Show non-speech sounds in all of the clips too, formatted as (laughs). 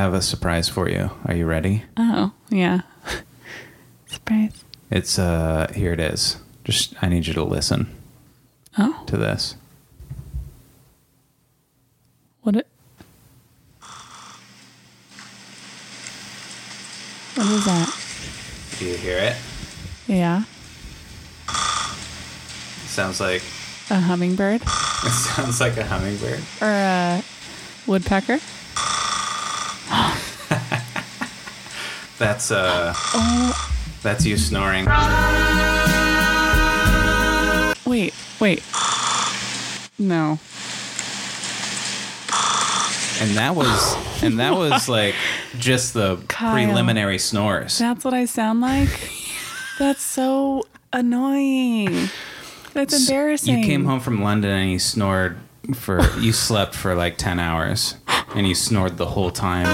have a surprise for you. Are you ready? Oh, yeah. (laughs) Surprise. It's uh here it is. Just I need you to listen Oh, to this. what it? What is that? Do you hear it? Yeah, sounds like a hummingbird (laughs) it sounds like a hummingbird. or a woodpecker. That's uh Oh, that's you snoring. wait, wait. No. And that was and that (laughs) was like just the Kyle. preliminary snores. That's what I sound like? That's so annoying. That's embarrassing. You came home from London and you snored for you slept for like 10 hours and you snored the whole time.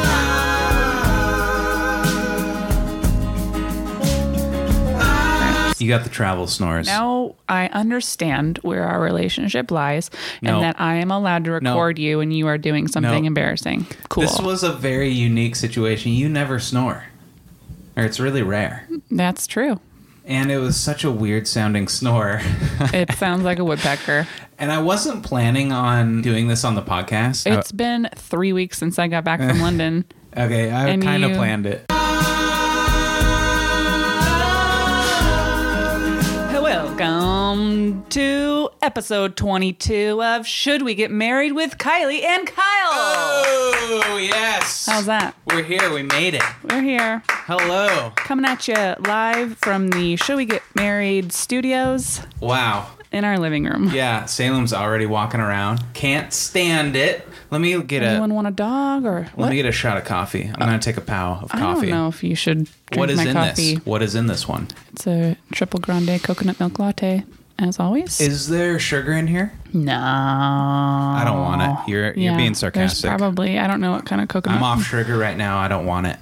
You got the travel snores. Now I understand where our relationship lies No. and that I am allowed to No. record you and you are doing something No. embarrassing. Cool. This was a very unique situation. You never snore. Or it's really rare. That's true. And it was such a weird sounding snore. (laughs) It sounds like a woodpecker. and I wasn't planning on doing this on the podcast. It's been three weeks since I got back from (laughs) London. okay, I kind of planned it. Welcome to episode 22 of Should We Get Married with Kylie and Kyle. Oh, yes. How's that? We're here. We made it. We're here Hello. coming at you live from the Should We Get Married studios Wow. in our living room. Yeah, Salem's already walking around. Can't stand it. Let me get a Anyone want a dog or let what? me get a shot of coffee. I'm gonna take a pow of I coffee. I don't know if you should drink What is my in coffee. this? What is in this one? It's a triple grande coconut milk latte, as always. Is there sugar in here? no, I don't want it. You're you're being sarcastic. Probably I don't know what kind of coconut. I'm off sugar right now. I don't want it.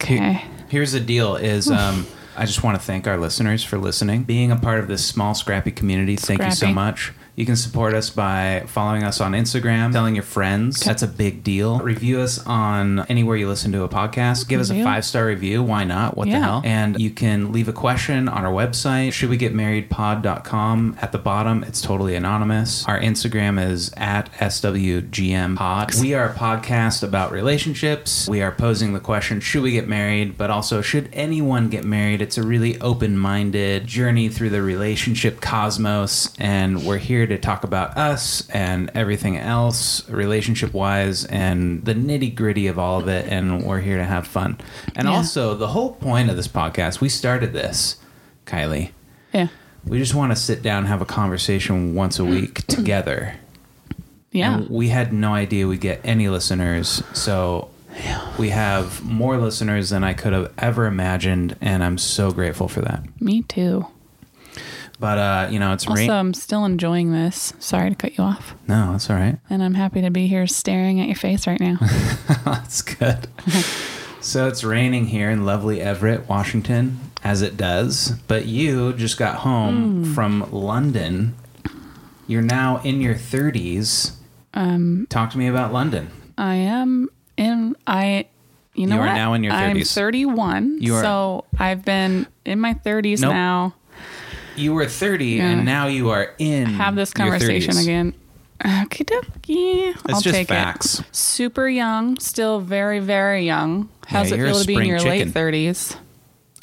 Okay. Here's the deal: is um, I just want to thank our listeners for listening, being a part of this small, scrappy community. Thank you so much. You can support us by following us on Instagram, telling your friends. That's a big deal. Review us on anywhere you listen to a podcast. Give us a five star review. Why not? What the hell? And you can leave a question on our website, shouldwegetmarriedpod.com. At the bottom, it's totally anonymous. Our Instagram is at SWGMPod. We are a podcast about relationships. We are posing the question, should we get married? But also, should anyone get married? It's a really open minded journey through the relationship cosmos. And we're here to talk about us and everything else, relationship wise, and the nitty gritty of all of it. And we're here to have fun. And Yeah. also, the whole point of this podcast, we started this, Kylie. Yeah. We just want to sit down and have a conversation once a week (clears throat) together. Yeah. And we had no idea we'd get any listeners. So we have more listeners than I could have ever imagined. And I'm so grateful for that. Me too. But, uh, you know, it's Also, rain. I'm still enjoying this. Sorry to cut you off. No, that's all right. And I'm happy to be here staring at your face right now. (laughs) that's good. (laughs) so it's raining here in lovely Everett, Washington, as it does. But you just got home Hmm. from London. You're now in your 30s. Um, Talk to me about London. I am in. I. You know You are what? now in your I'm 30s. 31. You are- So I've been in my 30s Nope. now. You were 30 Yeah. and now you are in Have this your conversation 30s. again. Okie dokie. It's I'll just take facts. it. Super young, still very, very young. How's Yeah, it feel to be in your chicken. late 30s?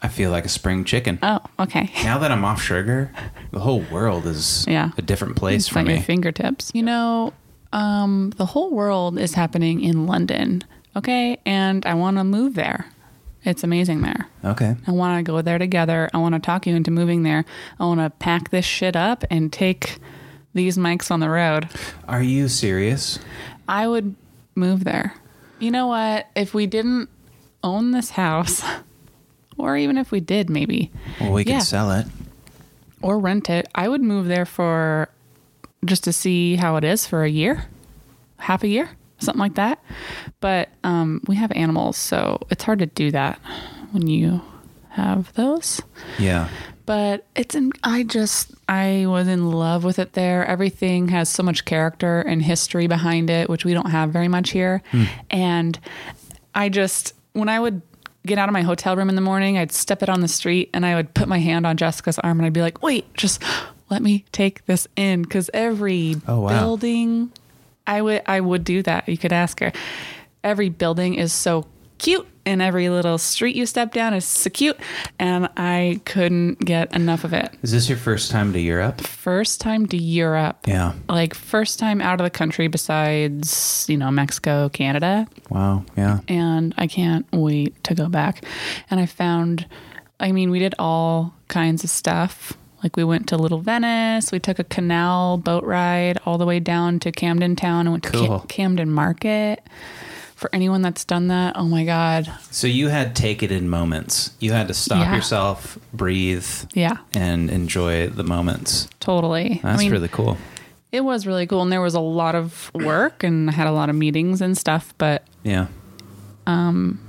I feel like a spring chicken. Oh, okay. Now that I'm off sugar, the whole world is Yeah. a different place It's for at your me. fingertips. You know, um, the whole world is happening in London. Okay, and I want to move there. It's amazing there. Okay. I want to go there together. I want to talk you into moving there. I want to pack this shit up and take these mics on the road. Are you serious? I would move there. You know what? If we didn't own this house, (laughs) or even if we did, maybe, Well, we Yeah. sell it. or rent it, I would move there for just to see how it is for a year, half a year, something like that. But um, we have animals, so it's hard to do that when you have those. Yeah. But it's in, I just, I was in love with it there. Everything has so much character and history behind it, which we don't have very much here. And I just when I would get out of my hotel room in the morning, I'd step it on the street and I would put my hand on Jessica's arm and I'd be like, "Wait, just let me take this in cuz every Oh, wow. building I would I would do that. You could ask her. Every building is so cute and every little street you step down is so cute and I couldn't get enough of it. Is this your first time to Europe? First time to Europe. Yeah. Like first time out of the country besides, you know, Mexico, Canada Wow. Yeah. and I can't wait to go back. And I found, I mean, we did all kinds of stuff. Like we went to Little Venice, we took a canal boat ride all the way down to Camden Town and went to Cool. Ca- Camden Market. For anyone that's done that, oh my God. So you had take it in moments. You had to stop Yeah. yourself, breathe, Yeah, and enjoy the moments. totally. That's I mean, really cool. it was really cool. And there was a lot of work and I had a lot of meetings and stuff, but Yeah. um,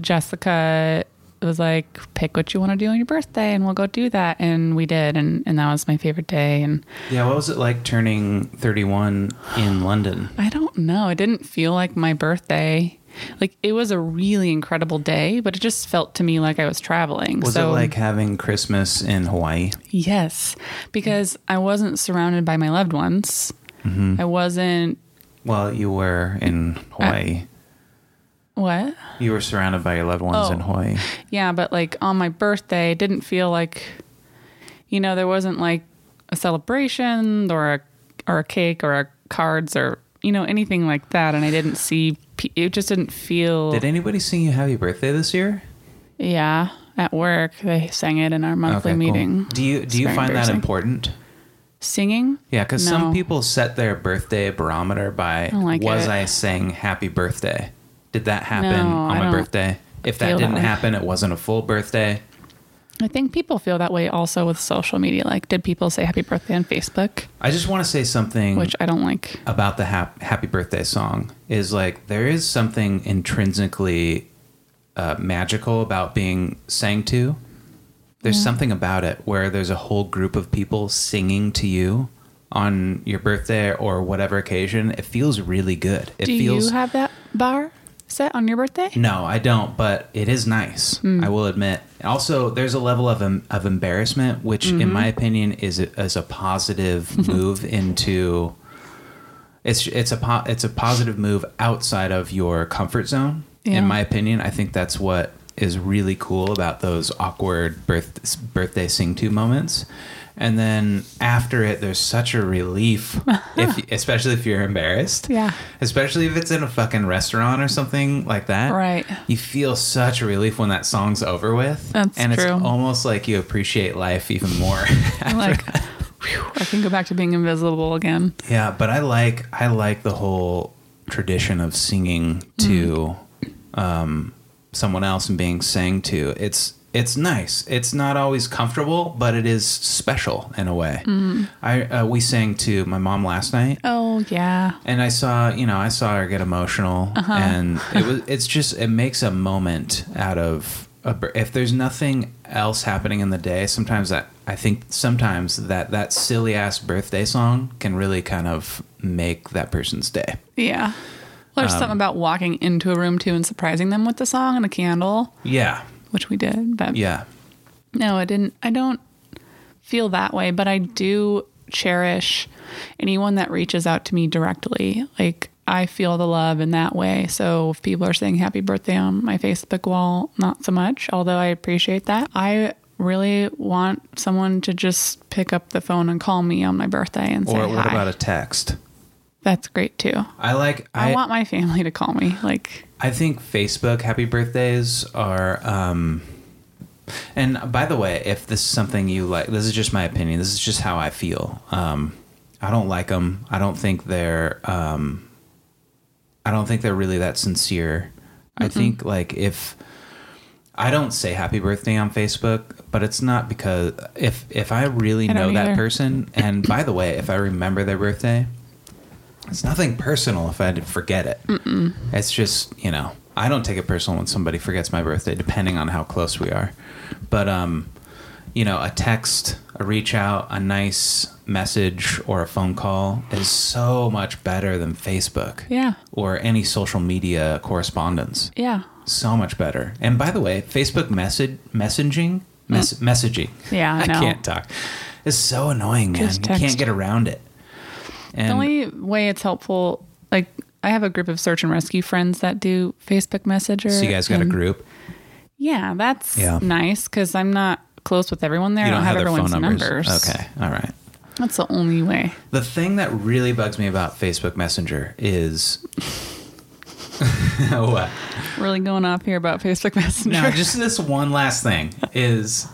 Jessica was like, pick what you want to do on your birthday and we'll go do that. And we did. And, and that was my favorite day. And Yeah. What was it like turning 31 in London? I don't know. It didn't feel like my birthday. Like it was a really incredible day, but it just felt to me like I was traveling. Was so it like having Christmas in Hawaii? yes, because I wasn't surrounded by my loved ones. Mm-hmm. I wasn't Well, you were in Hawaii. What? you were surrounded by your loved ones Oh. in Hawaii. Yeah, but like on my birthday, it didn't feel like, you know, there wasn't like a celebration or a or a cake or a cards or you know anything like that, and I didn't see. It just didn't feel. Did anybody sing you happy birthday this year? Yeah, at work they sang it in our monthly cool. meeting. Do you do you find that important? Singing? Yeah, because No. some people set their birthday barometer by like was it. I saying happy birthday? Did that happen No, on I my birthday? If that didn't way. happen, it wasn't a full birthday. I think people feel that way also with social media. Like, did people say happy birthday on Facebook? I just want to say something Which I don't like. about the hap- happy birthday song is like there is something intrinsically uh, magical about being sang to. There's Yeah. something about it where there's a whole group of people singing to you on your birthday or whatever occasion. It feels really good. It Do feels you have that bar set on your birthday? No, I don't, but it is nice. Hmm. I will admit. Also, there's a level of of embarrassment, which, Mm-hmm. in my opinion, is a, is a positive (laughs) move into. It's it's a po- it's a positive move outside of your comfort zone. Yeah. In my opinion, I think that's what is really cool about those awkward birth birthday sing to moments. And then after it, there's such a relief, (laughs) if especially if you're embarrassed Yeah. especially if it's in a fucking restaurant or something like that. Right. You feel such a relief when that song's over with. That's and true. it's almost like you appreciate life even more. (laughs) I'm like, (laughs) whew, I can go back to being invisible again. yeah, but I like I like the whole tradition of singing to um, someone else and being sang to. It's it's nice. It's not always comfortable, but it is special in a way. I uh, we sang to my mom last night. Oh yeah. and I saw, you know, I saw her get emotional, Uh-huh. and (laughs) it was, it's just, it makes a moment out of, a, if there's nothing else happening in the day, sometimes that, I think sometimes that that silly ass birthday song can really kind of make that person's day. Yeah. Well, there's Um, something about walking into a room too and surprising them with the song and a candle, Yeah, which we did. But yeah, no, I didn't. I don't feel that way, but I do cherish anyone that reaches out to me directly. Like I feel the love in that way. So if people are saying happy birthday on my Facebook wall, not so much, although I appreciate that. I really want someone to just pick up the phone and call me on my birthday and say or what hi. about a text? That's great too. I like, I, I, want my family to call me. Like I think Facebook happy birthdays are um and by the way, if this is something you like, this is just my opinion. This is just how I feel. Um I don't like them. I don't think they're um I don't think they're really that sincere. I think like if I don't say happy birthday on Facebook, but it's not because if if I really I know that person and by the way, if I remember their birthday, it's nothing personal if I forget it. It's just, you know, I don't take it personal when somebody forgets my birthday, depending on how close we are. But um, you know, a text, a reach out, a nice message, or a phone call is so much better than Facebook Yeah. or any social media correspondence. Yeah. So much better. And by the way, Facebook message messaging, mess, messaging. Yeah, I (laughs) I can't talk. It's so annoying, man. You can't get around it. And the only way it's helpful, like I have a group of search and rescue friends that do Facebook Messenger. so you guys got a group. Yeah, that's Yeah. nice because I'm not close with everyone there. You I don't don't have, have everyone's numbers. numbers. Okay, all right. That's the only way. The thing that really bugs me about Facebook Messenger is (laughs) what? Really going off here about Facebook Messenger. No, just this (laughs) one last thing is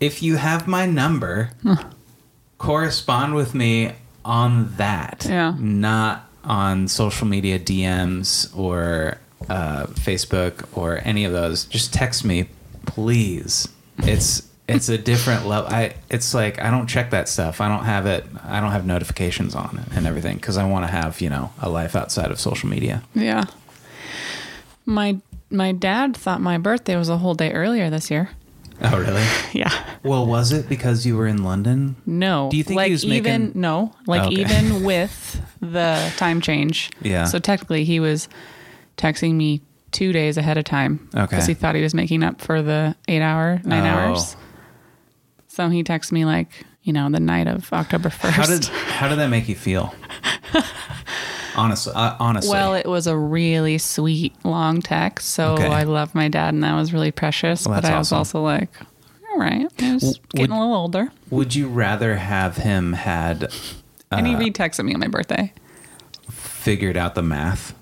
if you have my number, correspond with me on that. Yeah. Not on social media DMs or uh, Facebook or any of those. Just text me, please. It's it's a different level. I it's like I don't check that stuff. I don't have it. I don't have notifications on it and everything because I want to have you know a life outside of social media. yeah. My my dad thought my birthday was a whole day earlier this year. Oh really? (laughs) Yeah. Well, was it because you were in London? No. Do you think like he was even making- no, like oh, Okay. even (laughs) with the time change. Yeah. So technically he was texting me 2 days ahead of time Okay. cuz he thought he was making up for the 8 hour, 9 Oh. hours. So he texted me like, you know, the night of October 1st. How did how did that make you feel? (laughs) honestly, uh, honestly. well, it was a really sweet long text. So Okay. I love my dad and that was really precious, Well, but I was awesome. also like, all right, I was W- getting would- a little older. would you rather have him had and he uh, retexted me on my birthday. figured out the math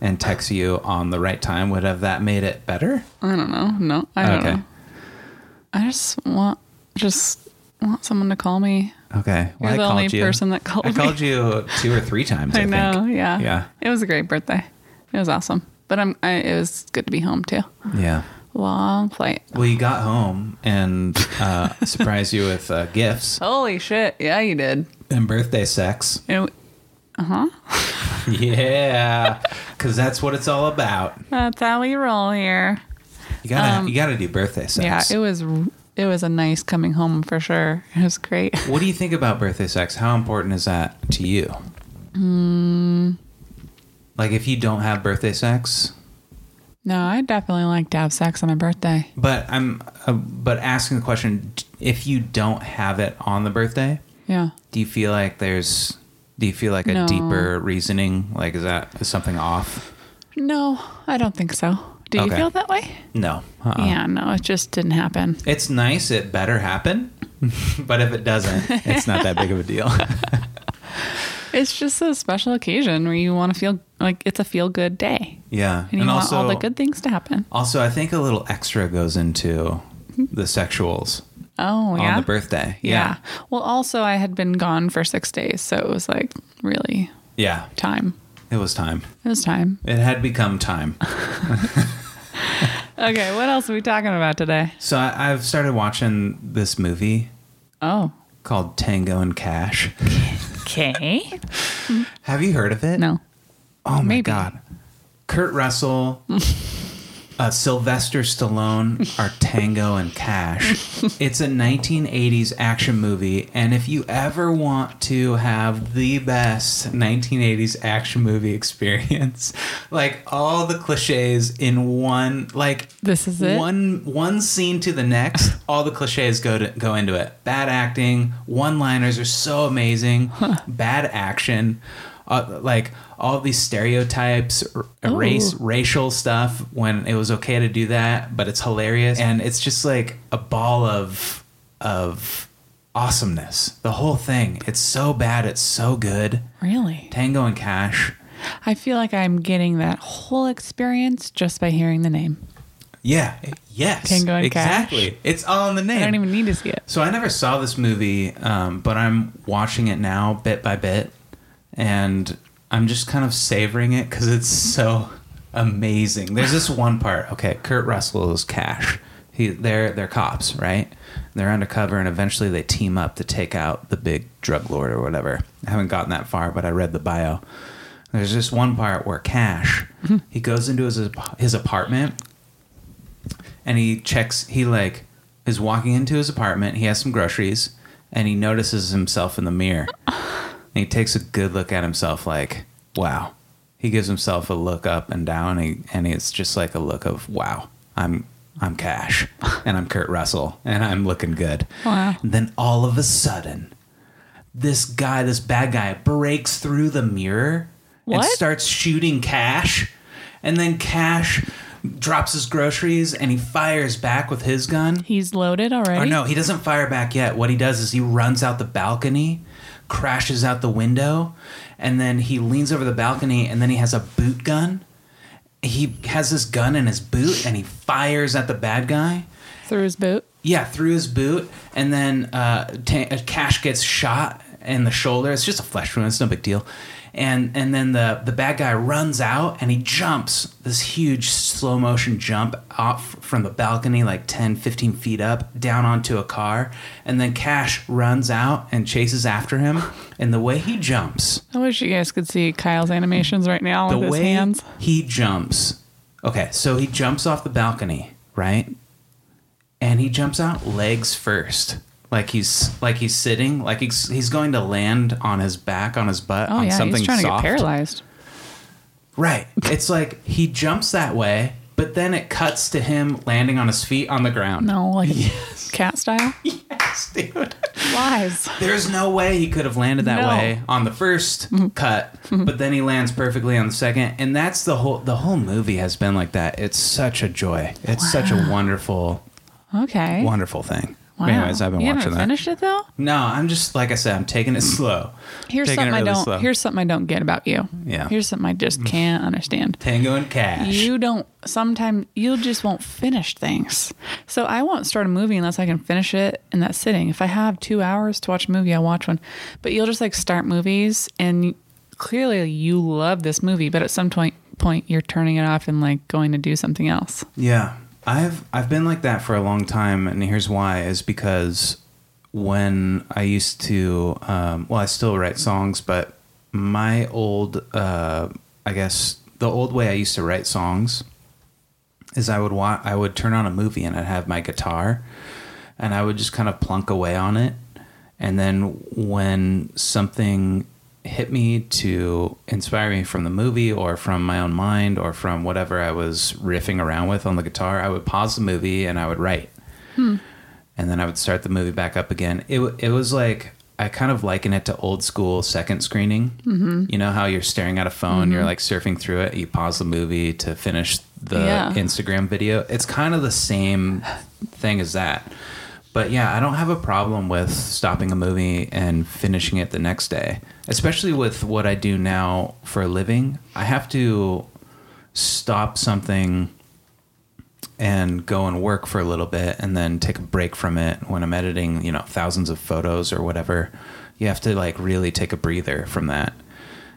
and text you on the right time? Would have that made it better? I don't know. No, I don't Okay. know. I just want just want someone to call me. Okay. You're Well, the I only you. person that called I me. called you two or three times. I, I know. Think. Yeah. Yeah. It was a great birthday. It was awesome. But I'm. I, it was good to be home too. Yeah. Long flight. Well, you got home and uh, (laughs) surprised you with uh, gifts Holy shit! Yeah, you did. and birthday sex. Uh huh. (laughs) Yeah, because that's what it's all about. That's how we roll here. You gotta Um, you gotta do birthday sex. Yeah, it was. It was a nice coming home for sure. It was great. What do you think about birthday sex? How important is that to you? Hmm. Like, if you don't have birthday sex, No, I definitely like to have sex on my birthday. but I'm, uh, but asking the question, if you don't have it on the birthday, Yeah. do you feel like there's, do you feel like a No. deeper reasoning? Like, is that is something off? No, I don't think so. Do you Okay. feel that way? No. Uh-uh. Yeah, no, it just didn't happen. It's nice. It better happen. (laughs) but if it doesn't, it's not that big of a deal. (laughs) It's just a special occasion where you want to feel like it's a feel good day. yeah. And you want all the good things to happen. Also, I think a little extra goes into mm-hmm. the sexuals Oh, yeah. on the birthday. yeah. Well, also, I had been gone for six days. So it was like really Yeah. time. It was time. It was time. It had become time. (laughs) (laughs) Okay, what else are we talking about today? So I, I've started watching this movie Oh, called Tango and Cash. okay. (laughs) Have you heard of it? No. Oh my Maybe. god. Kurt Russell, (laughs) uh, Sylvester Stallone are Tango and Cash. It's a 1980s action movie, and if you ever want to have the best 1980s action movie experience, (laughs) like all the cliches in one, like This is it? one one scene to the next, all the cliches go to go into it. Bad acting, one-liners are so amazing. Bad action, uh, like all these stereotypes, r- race, racial stuff. When it was okay to do that, but it's hilarious, and it's just like a ball of of awesomeness. The whole thing. It's so bad. It's so good. Really? Tango and Cash. I feel like I'm getting that whole experience just by hearing the name. Yeah. Yes. Tango and Cash? exactly. It's all in the name. I don't even need to see it. So I never saw this movie, um, but I'm watching it now bit by bit, and I'm just kind of savoring it because it's so amazing. There's this one part. Okay, Kurt Russell is Cash. He they're they're cops, right? They're undercover, and eventually they team up to take out the big drug lord or whatever. I haven't gotten that far, but I read the bio. There's this one part where Cash mm-hmm. he goes into his his apartment and he checks he like is walking into his apartment. He has some groceries and he notices himself in the mirror. (laughs) And he takes a good look at himself, like, wow. He gives himself a look up and down, and, he, and it's just like a look of, wow, I'm I'm Cash, (laughs) and I'm Kurt Russell, and I'm looking good. Wow. And then all of a sudden, this guy, this bad guy, breaks through the mirror and starts shooting Cash, and then Cash drops his groceries and he fires back with his gun. He's loaded already. Or no, he doesn't fire back yet. What he does is he runs out the balcony, crashes out the window, and then he leans over the balcony and then he has a boot gun. He has this gun in his boot and he fires at the bad guy. through his boot. Yeah, through his boot, and then uh, ta- uh, Cash gets shot in the shoulder. It's just a flesh wound. It's no big deal. And and then the the bad guy runs out and he jumps this huge slow motion jump off from the balcony like 10 15 feet up down onto a car and then cash runs out and chases after him and the way he jumps I wish you guys could see Kyle's animations right now the with his way hands. he jumps. Okay, so he jumps off the balcony, right? And he jumps out legs first. Like he's like he's sitting, like he's he's going to land on his back on his butt Oh on yeah, something he's trying soft. to get paralyzed. Right. It's like he jumps that way, but then it cuts to him landing on his feet on the ground. No, like (laughs) Yes. cat style. Yes, dude. Lies. There's no way he could have landed that No. way on the 1st mm-hmm. cut, mm-hmm. but then he lands perfectly on the second, and that's the whole the whole movie has been like that. It's such a joy. It's such a wonderful Okay. wonderful thing. Wow. Anyways, I've been you watching haven't that. finished it though. No, I'm just like I said, I'm taking it (laughs) slow. Here's Taking it something I really don't. slow. Here's something I don't get about you. Yeah. Here's something I just can't understand. Tango and Cash. You don't. Sometimes you just won't finish things. So I won't start a movie unless I can finish it in that sitting. If I have two hours to watch a movie, I'll watch one. But you'll just like start movies, and clearly you love this movie, but at some point, point you're turning it off and like going to do something else. Yeah, I've I've been like that for a long time, and here's why: is because when I used to, um, well, I still write songs, but my old, uh, I guess, the old way I used to write songs is I would wa- I would turn on a movie and I'd have my guitar, and I would just kind of plunk away on it, and then when something hit me to inspire me from the movie or from my own mind or from whatever I was riffing around with on the guitar, I would pause the movie and I would write. And then I would start the movie back up again. It, it was like, I kind of liken it to old school second screening. Mm-hmm. You know how you're staring at a phone, you're like surfing through it, you pause the movie to finish the Yeah. Instagram video. It's kind of the same thing as that. But yeah, I don't have a problem with stopping a movie and finishing it the next day, especially with what I do now for a living. I have to stop something and go and work for a little bit and then take a break from it when I'm editing, you know, thousands of photos or whatever. You have to like really take a breather from that.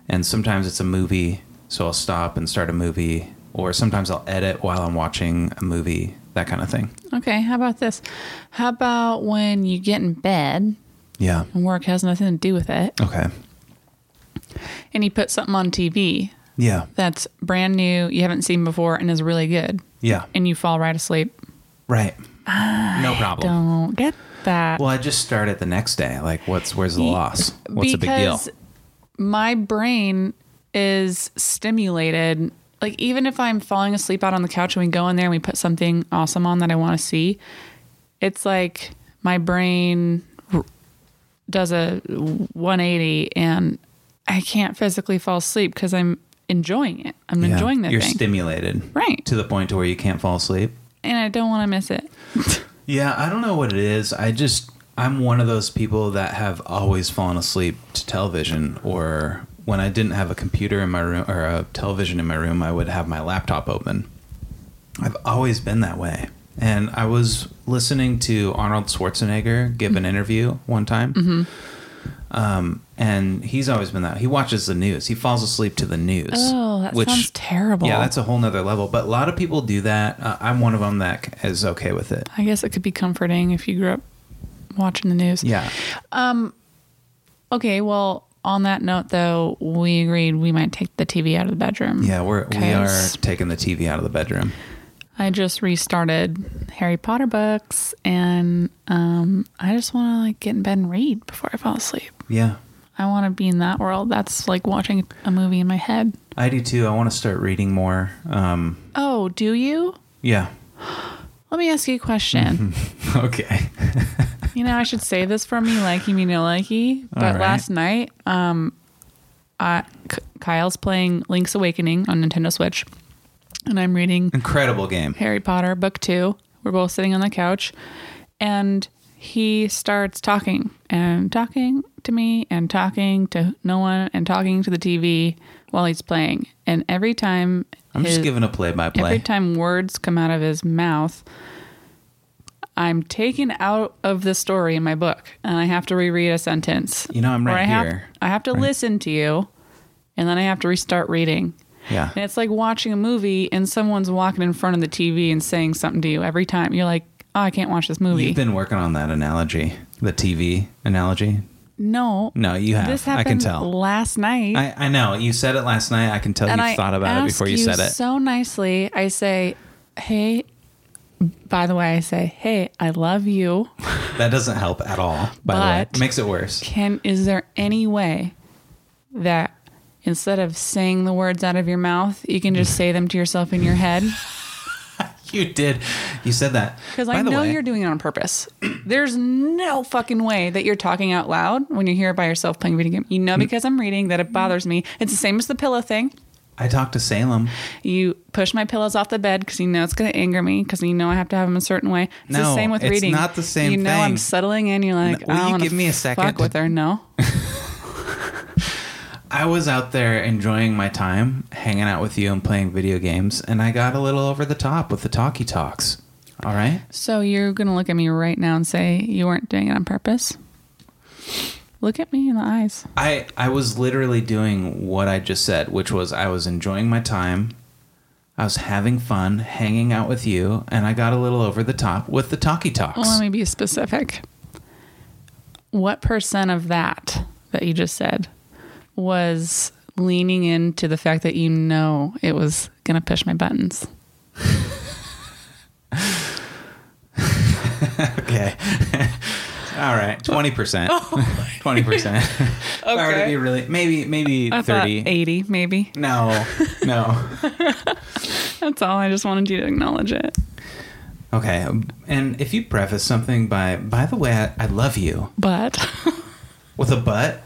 And sometimes it's a movie, so I'll stop and start a movie, or sometimes I'll edit while I'm watching a movie, that kind of thing. Okay, how about this? How about when you get in bed Yeah. and work has nothing to do with it, Okay. And you put something on TV Yeah. that's brand new, you haven't seen before, and is really good, Yeah. and you fall right asleep? Right. no problem. Don't get that. Well, I just start it the next day. Like, what's where's the loss? What's the big deal? My brain is stimulated. Like even if I'm falling asleep out on the couch and we go in there and we put something awesome on that I want to see, it's like my brain does a 180 and I can't physically fall asleep because I'm enjoying it. I'm Yeah. enjoying the You're thing. stimulated. Right. To the point to where you can't fall asleep. and I don't want to miss it. (laughs) Yeah, I don't know what it is. I just I'm one of those people that have always fallen asleep to television or when I didn't have a computer in my room or a television in my room, I would have my laptop open. I've always been that way. And I was listening to Arnold Schwarzenegger give an mm-hmm. interview one time. Mm-hmm. Um, and he's always been that. He watches the news. He falls asleep to the news. Oh, that sounds terrible. Yeah, that's a whole nother level. But a lot of people do that. Uh, I'm one of them that is okay with it. I guess it could be comforting if you grew up watching the news. Yeah. Um. Okay, well, on that note, though, we agreed we might take the TV out of the bedroom. Yeah, we're we are taking the TV out of the bedroom. I just restarted Harry Potter books, and um, I just want to like get in bed and read before I fall asleep. Yeah. I want to be in that world. That's like watching a movie in my head. I do too. I want to start reading more. Um, Oh, do you? yeah. (gasps) Let me ask you a question. (laughs) okay. (laughs) you know, I should say this for me, likey me no likey. But right. last night, um, I, K- Kyle's playing Link's Awakening on Nintendo Switch, and I'm reading Incredible game. Harry Potter book two. We're both sitting on the couch, and he starts talking and talking to me and talking to no one and talking to the TV while he's playing. And every time I'm just giving a play by play. every time words come out of his mouth, I'm taken out of the story in my book, and I have to reread a sentence. You know, I'm right I have, here. I have to Right. listen to you, and then I have to restart reading. Yeah. And it's like watching a movie and someone's walking in front of the TV and saying something to you every time. You're like, oh, I can't watch this movie. You've been working on that analogy, the TV analogy. no. No, you have. This I happened can tell. last night. I, I know. You said it last night. I can tell you I thought about it before you, said it. So nicely, I say, hey, by the way, I say, hey, I love you. (laughs) that doesn't help at all, by the way. It makes it worse. Can is there any way that instead of saying the words out of your mouth, you can just (laughs) say them to yourself in your head? You did. You said that. Because I know way, you're doing it on purpose. (clears throat) There's no fucking way that you're talking out loud when you're here by yourself playing a video game. You know hmm. because I'm reading that it bothers me. It's the same as the pillow thing. I talked to Salem. You push my pillows off the bed because you know it's going to anger me because you know I have to have them a certain way. It's the No, same with it's reading. It's not the same You know I'm settling in. You're like, Will I you give me a second? Fuck with her. No. (laughs) I was out there enjoying my time, hanging out with you and playing video games, and I got a little over the top with the talkie talks. All right. So you're going to look at me right now and say you weren't doing it on purpose? Look at me in the eyes. I, I was literally doing what I just said, which was I was enjoying my time. I was having fun, hanging out with you, and I got a little over the top with the talkie talks. Well, let me be specific. What percent of that that you just said was leaning into the fact that you know it was going to push my buttons? (laughs) okay. (laughs) All right, twenty percent. (laughs) Oh twenty percent. Were Okay. be really, maybe maybe I thirty. 80, maybe. No, no. That's all. I just wanted you to acknowledge it. Okay, and if you preface something by, by the way, I, I love you But with a butt,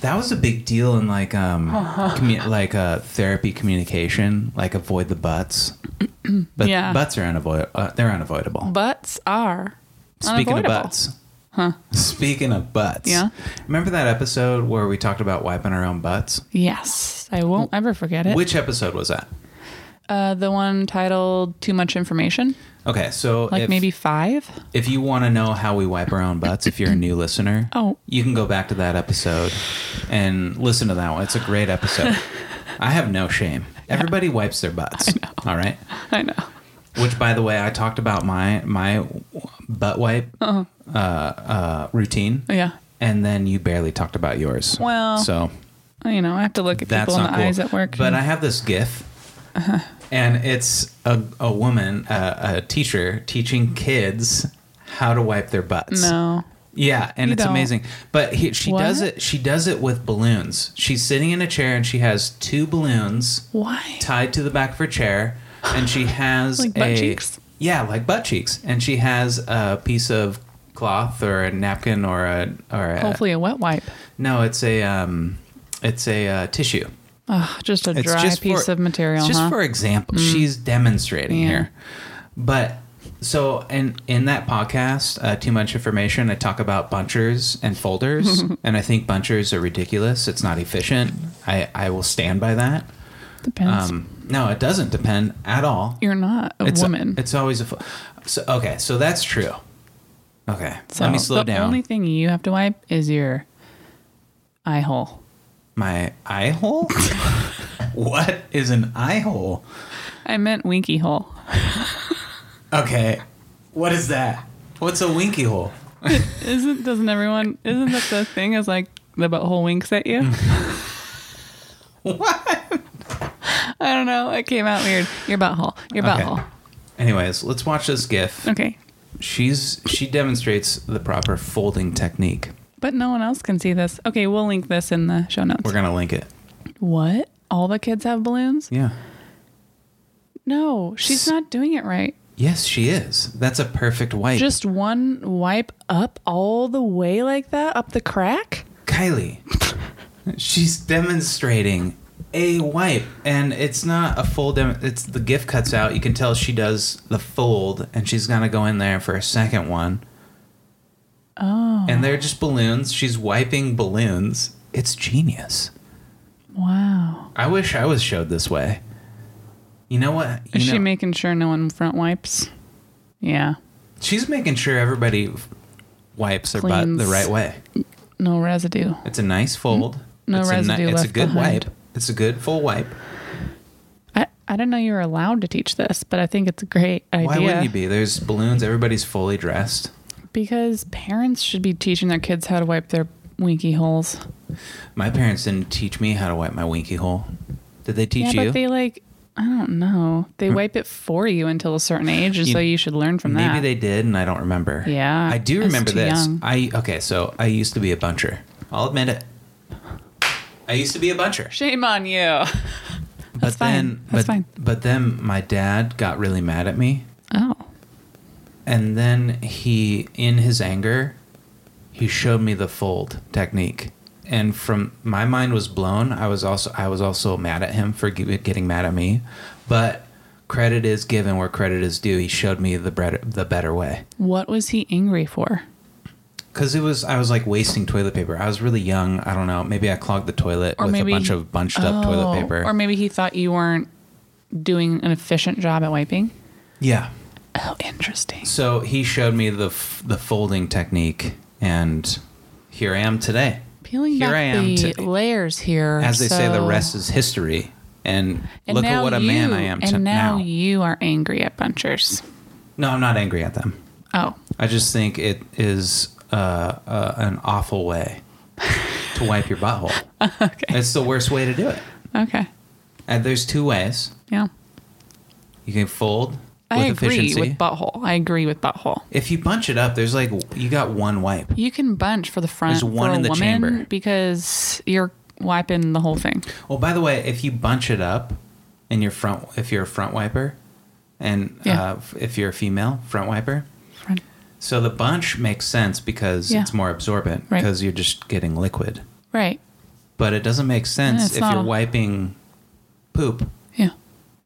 that was a big deal in like um (laughs) commu- like uh, therapy communication, like avoid the butts. (clears throat) But Yeah. butts are unavoidable. Uh, they're unavoidable. butts are Speaking of unavoidable. butts. Huh. (laughs) Speaking of butts. Yeah. Remember that episode where we talked about wiping our own butts? Yes, I won't ever forget it. Which episode was that? uh, the one titled "Too Much Information," Okay, so like if, maybe five. if you want to know how we wipe our own butts, if you're a new listener, (laughs) Oh. you can go back to that episode and listen to that one. It's a great episode. (laughs) I have no shame. Everybody wipes their butts. All right. (laughs) I know. Which, by the way, I talked about my my butt wipe uh uh, routine, Yeah. and then you barely talked about yours. Well, so You know, I have to look at people in the cool. eyes at work. But I have this GIF, and it's a a woman, a, a teacher, teaching kids how to wipe their butts. no. Yeah, and You it's don't. amazing. But he, she What? does it. She does it with balloons. She's sitting in a chair and she has two balloons Why? tied to the back of her chair, and she (laughs) has Like butt a cheeks? yeah, like butt cheeks, and she has a piece of cloth or a napkin or a or a, Hopefully, a wet wipe. no, it's a um, it's a uh, tissue. Oh, just a It's dry just piece for- of material. Just huh? Mm. for example. She's demonstrating Yeah. here, but so in in that podcast, uh, too much information. I talk about bunchers and folders, (laughs) and I think bunchers are ridiculous. It's not efficient. I I will stand by that. Depends. Um, no, it doesn't depend at all. You're not a it's woman. it's always a. fo- So okay, so that's true. Okay, so let me slow the down. only thing you have to wipe is your eye hole. My eye hole. (laughs) what is an eye hole? I meant winky hole. Okay, what is that? What's a winky hole? (laughs) Isn't doesn't everyone? Isn't that the thing? Is like the butthole winks at you. (laughs) What? I don't know. It came out weird. Your butthole. Your Okay. butthole. Anyways, let's watch this GIF. Okay. She's she demonstrates the proper folding technique. But no one else can see this. Okay, we'll link this in the show notes. We're gonna link it. what? All the kids have balloons? Yeah. No, she's not doing it right. Yes, she is. That's a perfect wipe. Just one wipe up all the way like that, up the crack? Kylie. She's demonstrating a wipe, and it's not a full. Dem- it's the gift cuts out. You can tell she does the fold, and she's gonna go in there for a second one. Oh. And they're just balloons. She's wiping balloons. It's genius. Wow. I wish I was showed this way. You know what? You Is she making sure no one front wipes? Yeah. she's making sure everybody wipes their butt the right way. No residue. It's a nice mm-hmm. fold. No it's a, residue It's a good behind. wipe. It's a good full wipe. I, I didn't know you were allowed to teach this, but I think it's a great idea. Why wouldn't you be? There's balloons. Everybody's fully dressed. Because parents should be teaching their kids how to wipe their winky holes. My parents didn't teach me how to wipe my winky hole. Did they teach yeah, you? but they like I don't know. They hmm. wipe it for you until a certain age, and You- so you should learn from Maybe that. Maybe they did, and I don't remember. Yeah, I do remember this. young. I okay. So I used to be a buncher. I'll admit it. I used to be a buncher. Shame on you. (laughs) but fine. then, That's but, fine. but then my dad got really mad at me, Oh, and then he, in his anger, he showed me the fold technique. And from my mind was blown. I was also I was also mad at him for getting mad at me, but credit is given where credit is due. He showed me the better the better way. what was he angry for? Because it was, I was like wasting toilet paper. I was really young. I don't know. Maybe I clogged the toilet Or with maybe a bunch of bunched up toilet Oh, paper. Or maybe he thought you weren't doing an efficient job at wiping. yeah. Oh, interesting. So he showed me the f- the folding technique, and here I am today. Peeling Here back I am the to- layers here. As they say, the rest is history. And, And look at what a man I am And to now, now. you are angry at bunchers. No, I'm not angry at them. Oh, I just think it is uh, uh, an awful way to wipe your butthole. (laughs) okay. It's the worst way to do it. Okay. And there's two ways. Yeah. You can fold I agree efficiency. with butthole. I agree with butthole. if you bunch it up, there's like you got one wipe. You can bunch for the front There's one in the woman chamber. because you're wiping the whole thing. Well, by the way, if you bunch it up in your front, if you're a front wiper, and Yeah. uh, if you're a female front wiper, Front. so the bunch makes sense because Yeah. it's more absorbent Right. because you're just getting liquid. Right. But it doesn't make sense if you're wiping poop.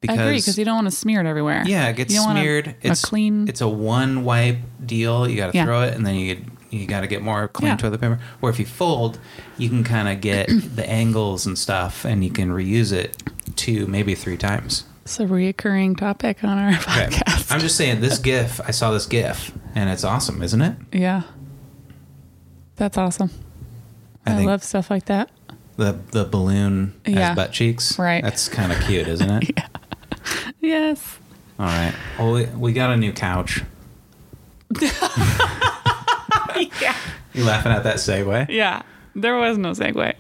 Because I agree because you don't want to smear it everywhere. yeah, it gets You don't want a- smeared. A, it's clean. It's a one wipe deal. You got to Yeah. throw it, and then you you got to get more clean Yeah. toilet paper. Or if you fold, you can kind of get (clears throat) the angles and stuff, and you can reuse it two, maybe three times. it's a reoccurring topic on our Okay. podcast. I'm just saying this GIF. I saw this GIF, and it's awesome, isn't it? yeah. That's awesome. I I, love stuff like that. The the balloon Yeah. as butt cheeks. Right. That's kind of cute, isn't it? (laughs) Yes. All right. Well, we, we got a new couch. (laughs) yeah. You laughing at that segue? Yeah. There was no segue.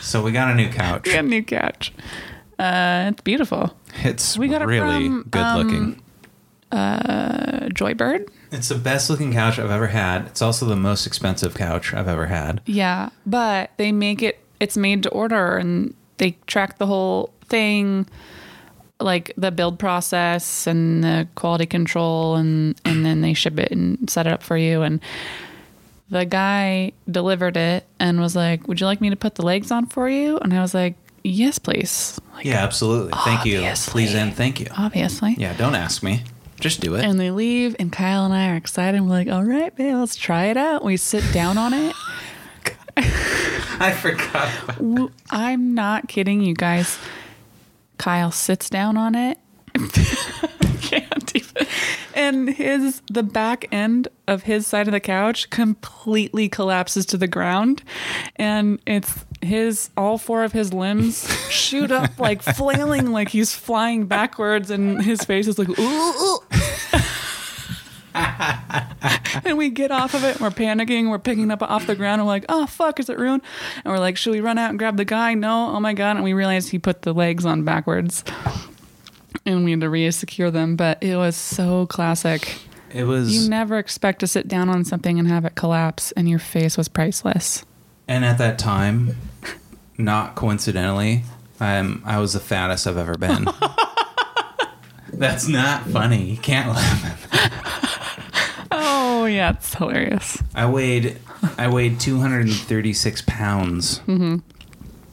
So we got a new couch. we got a new couch. Uh, it's beautiful. It's We got it really from, good looking. Uh, Joybird. It's the best looking couch I've ever had. It's also the most expensive couch I've ever had. Yeah, but they make it. It's made to order, and they track the whole thing, like the build process and the quality control, and and then they ship it and set it up for you. And the guy delivered it and was like, "Would you like me to put the legs on for you?" And I was like, "Yes, please." Like, Yeah, absolutely. Thank you. Please and thank you. obviously. Yeah, don't ask me. Just do it. And they leave, and Kyle and I are excited. We're like, "All right, babe, let's try it out." We sit down on it. (laughs) I forgot. I'm not kidding you guys. Kyle sits down on it. (laughs) Can't even. And his the back end of his side of the couch completely collapses to the ground, and it's his all four of his limbs (laughs) shoot up like flailing like he's flying backwards, and his face is like ooh. ooh. (laughs) (laughs) and we get off of it. And we're panicking. We're picking up off the ground. And we're like, oh fuck, is it ruined? And we're like, should we run out and grab the guy? No. Oh my god. And we realized he put the legs on backwards. and we had to re-secure them. But it was so classic. It was, You never expect to sit down on something and have it collapse, and your face was priceless. and at that time, not coincidentally, I'm I was the fattest I've ever been. (laughs) That's not funny. You can't laugh. Oh yeah, it's hilarious. I weighed I weighed 236 pounds. Mm-hmm.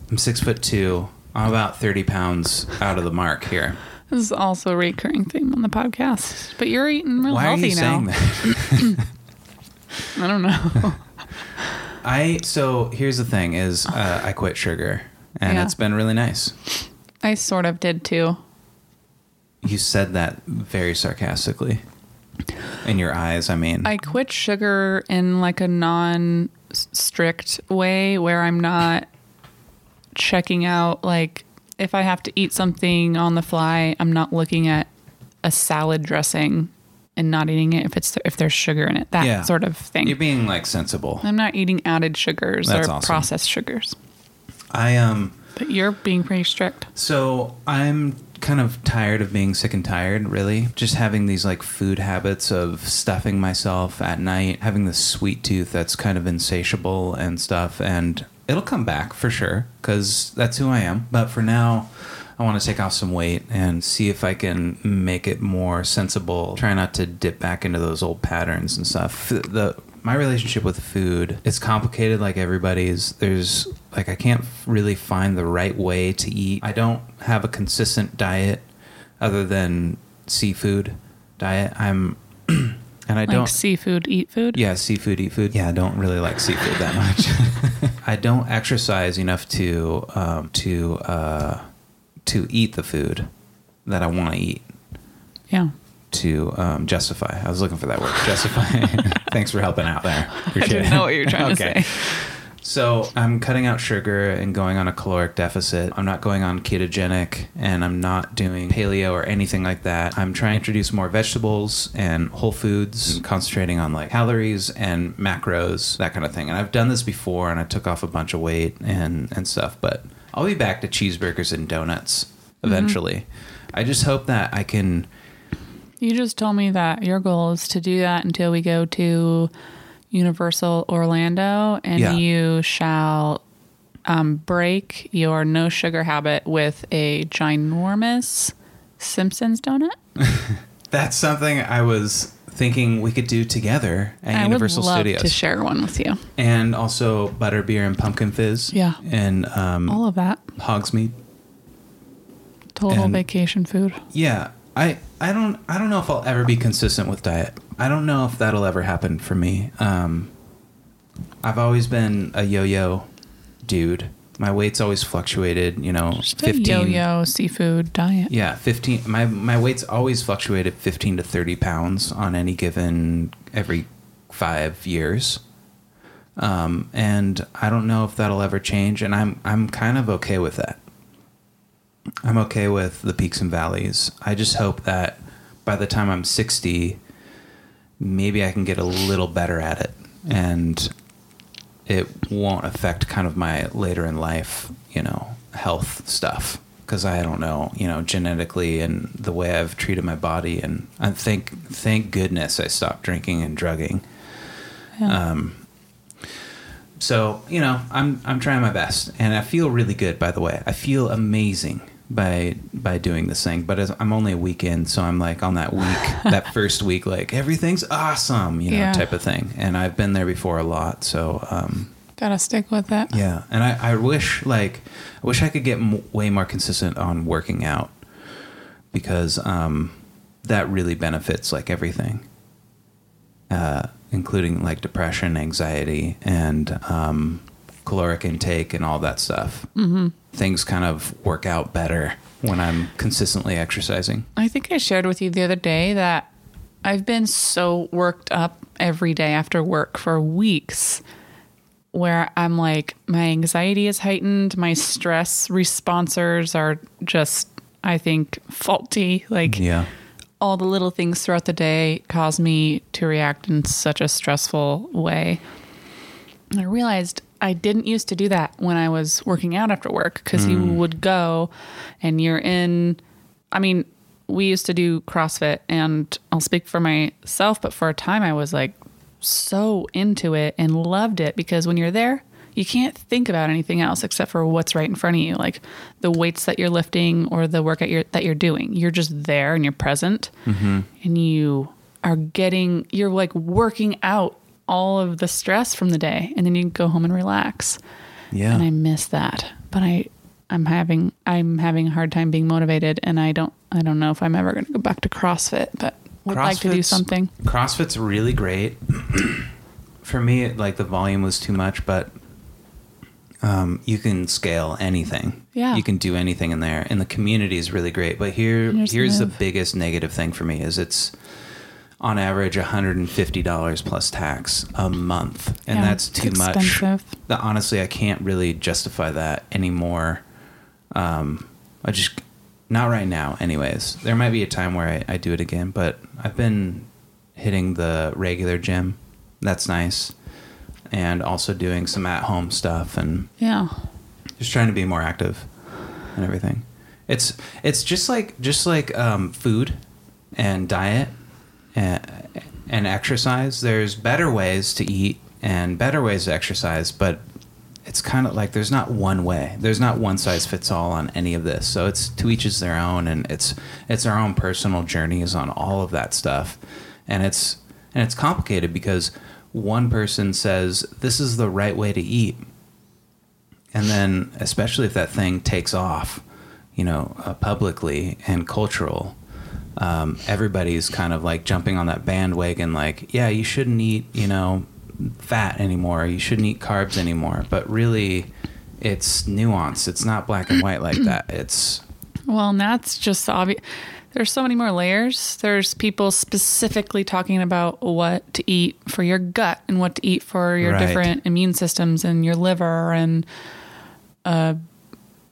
I'm six foot two. I'm about 30 pounds out of the mark here. This is also a recurring theme on the podcast. But you're eating real Why are healthy you now. saying that? (laughs) I don't know. (laughs) I so here's the thing: is uh, I quit sugar, and Yeah. it's been really nice. I sort of did too. You said that very sarcastically. In your eyes, I mean. I quit sugar in like a non strict way where I'm not checking out like if I have to eat something on the fly, I'm not looking at a salad dressing and not eating it if it's if there's sugar in it. That Yeah. sort of thing. You're being like sensible. I'm not eating added sugars That's or awesome. processed sugars. I um. But you're being pretty strict. So I'm kind of tired of being sick and tired, really. Just having these like food habits of stuffing myself at night, having this sweet tooth that's kind of insatiable and stuff. And it'll come back for sure because that's who I am. But for now, I want to take off some weight and see if I can make it more sensible. Try not to dip back into those old patterns and stuff. The my relationship with food is complicated like everybody's. There's like I can't really find the right way to eat. I don't have a consistent diet other than seafood diet. I'm (clears throat) and I Like don't seafood, eat food. yeah, seafood, eat food. Yeah, I don't really like seafood that much. (laughs) I don't exercise enough to um, to uh, to eat the food that I want to eat Yeah. To um, justify. I was looking for that word, (laughs) justify. (laughs) Thanks for helping out there. I Appreciate didn't it. know what you were trying Okay. to say. So I'm cutting out sugar and going on a caloric deficit. I'm not going on ketogenic and I'm not doing paleo or anything like that. I'm trying to introduce more vegetables and whole foods, and concentrating on like calories and macros, that kind of thing. And I've done this before and I took off a bunch of weight and, and stuff, but I'll be back to cheeseburgers and donuts eventually. I just hope that I can You just told me that your goal is to do that until we go to Universal Orlando, and Yeah. you shall um, break your no sugar habit with a ginormous Simpsons donut. (laughs) That's something I was thinking we could do together at I Universal would love Studios. to share one with you. and also butterbeer and pumpkin fizz. Yeah. And um, All of that hogsmeade. total And- vacation food. Yeah. I, I don't I don't know if I'll ever be consistent with diet. I don't know if that'll ever happen for me. Um, I've always been a yo-yo dude. My weight's always fluctuated. You know, Just a yo-yo seafood diet. Yeah, fifteen. My my weight's always fluctuated fifteen to thirty pounds on any given every five years, um, and I don't know if that'll ever change. And I'm I'm kind of okay with that. I'm okay with the peaks and valleys. I just hope that by the time I'm sixty, maybe I can get a little better at it, and it won't affect kind of my later in life, you know, health stuff. Because I don't know, you know, genetically and the way I've treated my body, and I think, thank goodness, I stopped drinking and drugging. Yeah. Um, so you know, I'm I'm trying my best, and I feel really good. By the way, I feel amazing by by doing this thing. But as, I'm only a week in, so I'm like on that week, (laughs) that first week, like everything's awesome, you know, Yeah. type of thing. And I've been there before a lot, so um, Gotta stick with it. yeah. And I, I wish like I wish I could get m- way more consistent on working out because um, that really benefits like everything, uh, including like depression, anxiety, and um, caloric intake and all that stuff. Mm-hmm. Things kind of work out better when I'm consistently exercising. I think I shared with you the other day that I've been so worked up every day after work for weeks where I'm like, my anxiety is heightened, my stress responsors are just, I think, faulty. Like, Yeah. all the little things throughout the day cause me to react in such a stressful way. And I realized I didn't used to do that when I was working out after work because you hmm. would go and you're in, I mean, we used to do CrossFit, and I'll speak for myself, but for a time I was like so into it and loved it because when you're there, you can't think about anything else except for what's right in front of you, like the weights that you're lifting or the workout you're, that you're doing. You're just there and you're present, mm-hmm. and you are getting, you're like working out all of the stress from the day, and then you can go home and relax. Yeah. And I miss that, but I, I'm having, I'm having a hard time being motivated, and I don't, I don't know if I'm ever going to go back to CrossFit, but would like to do something. CrossFit's really great. (clears throat) For me, it, like the volume was too much, but um, you can scale anything. Yeah. you can do anything in there, and the community is really great. But here, here's the biggest negative thing for me is it's on average $150 plus tax a month, and Yeah, that's too much. Honestly, I can't really justify that anymore. Um, I just not right now. Anyways, there might be a time where I, I do it again, but I've been hitting the regular gym. That's nice, and also doing some at home stuff and Yeah. just trying to be more active and everything. It's it's just like just like um, food and diet and, exercise. There's better ways to eat and better ways to exercise, but it's kind of like there's not one way. There's not one size fits all on any of this. So it's to each is their own, and it's it's our own personal journeys on all of that stuff, and it's and it's complicated because one person says this is the right way to eat, and then especially if that thing takes off you know uh, publicly and cultural um, everybody's kind of like jumping on that bandwagon like yeah you shouldn't eat you know fat anymore you shouldn't eat carbs anymore but really it's nuanced it's not black and white like that (clears throat) it's Well, and that's just obvious. There's so many more layers. There's people specifically talking about what to eat for your gut and what to eat for your Right. different immune systems and your liver and uh,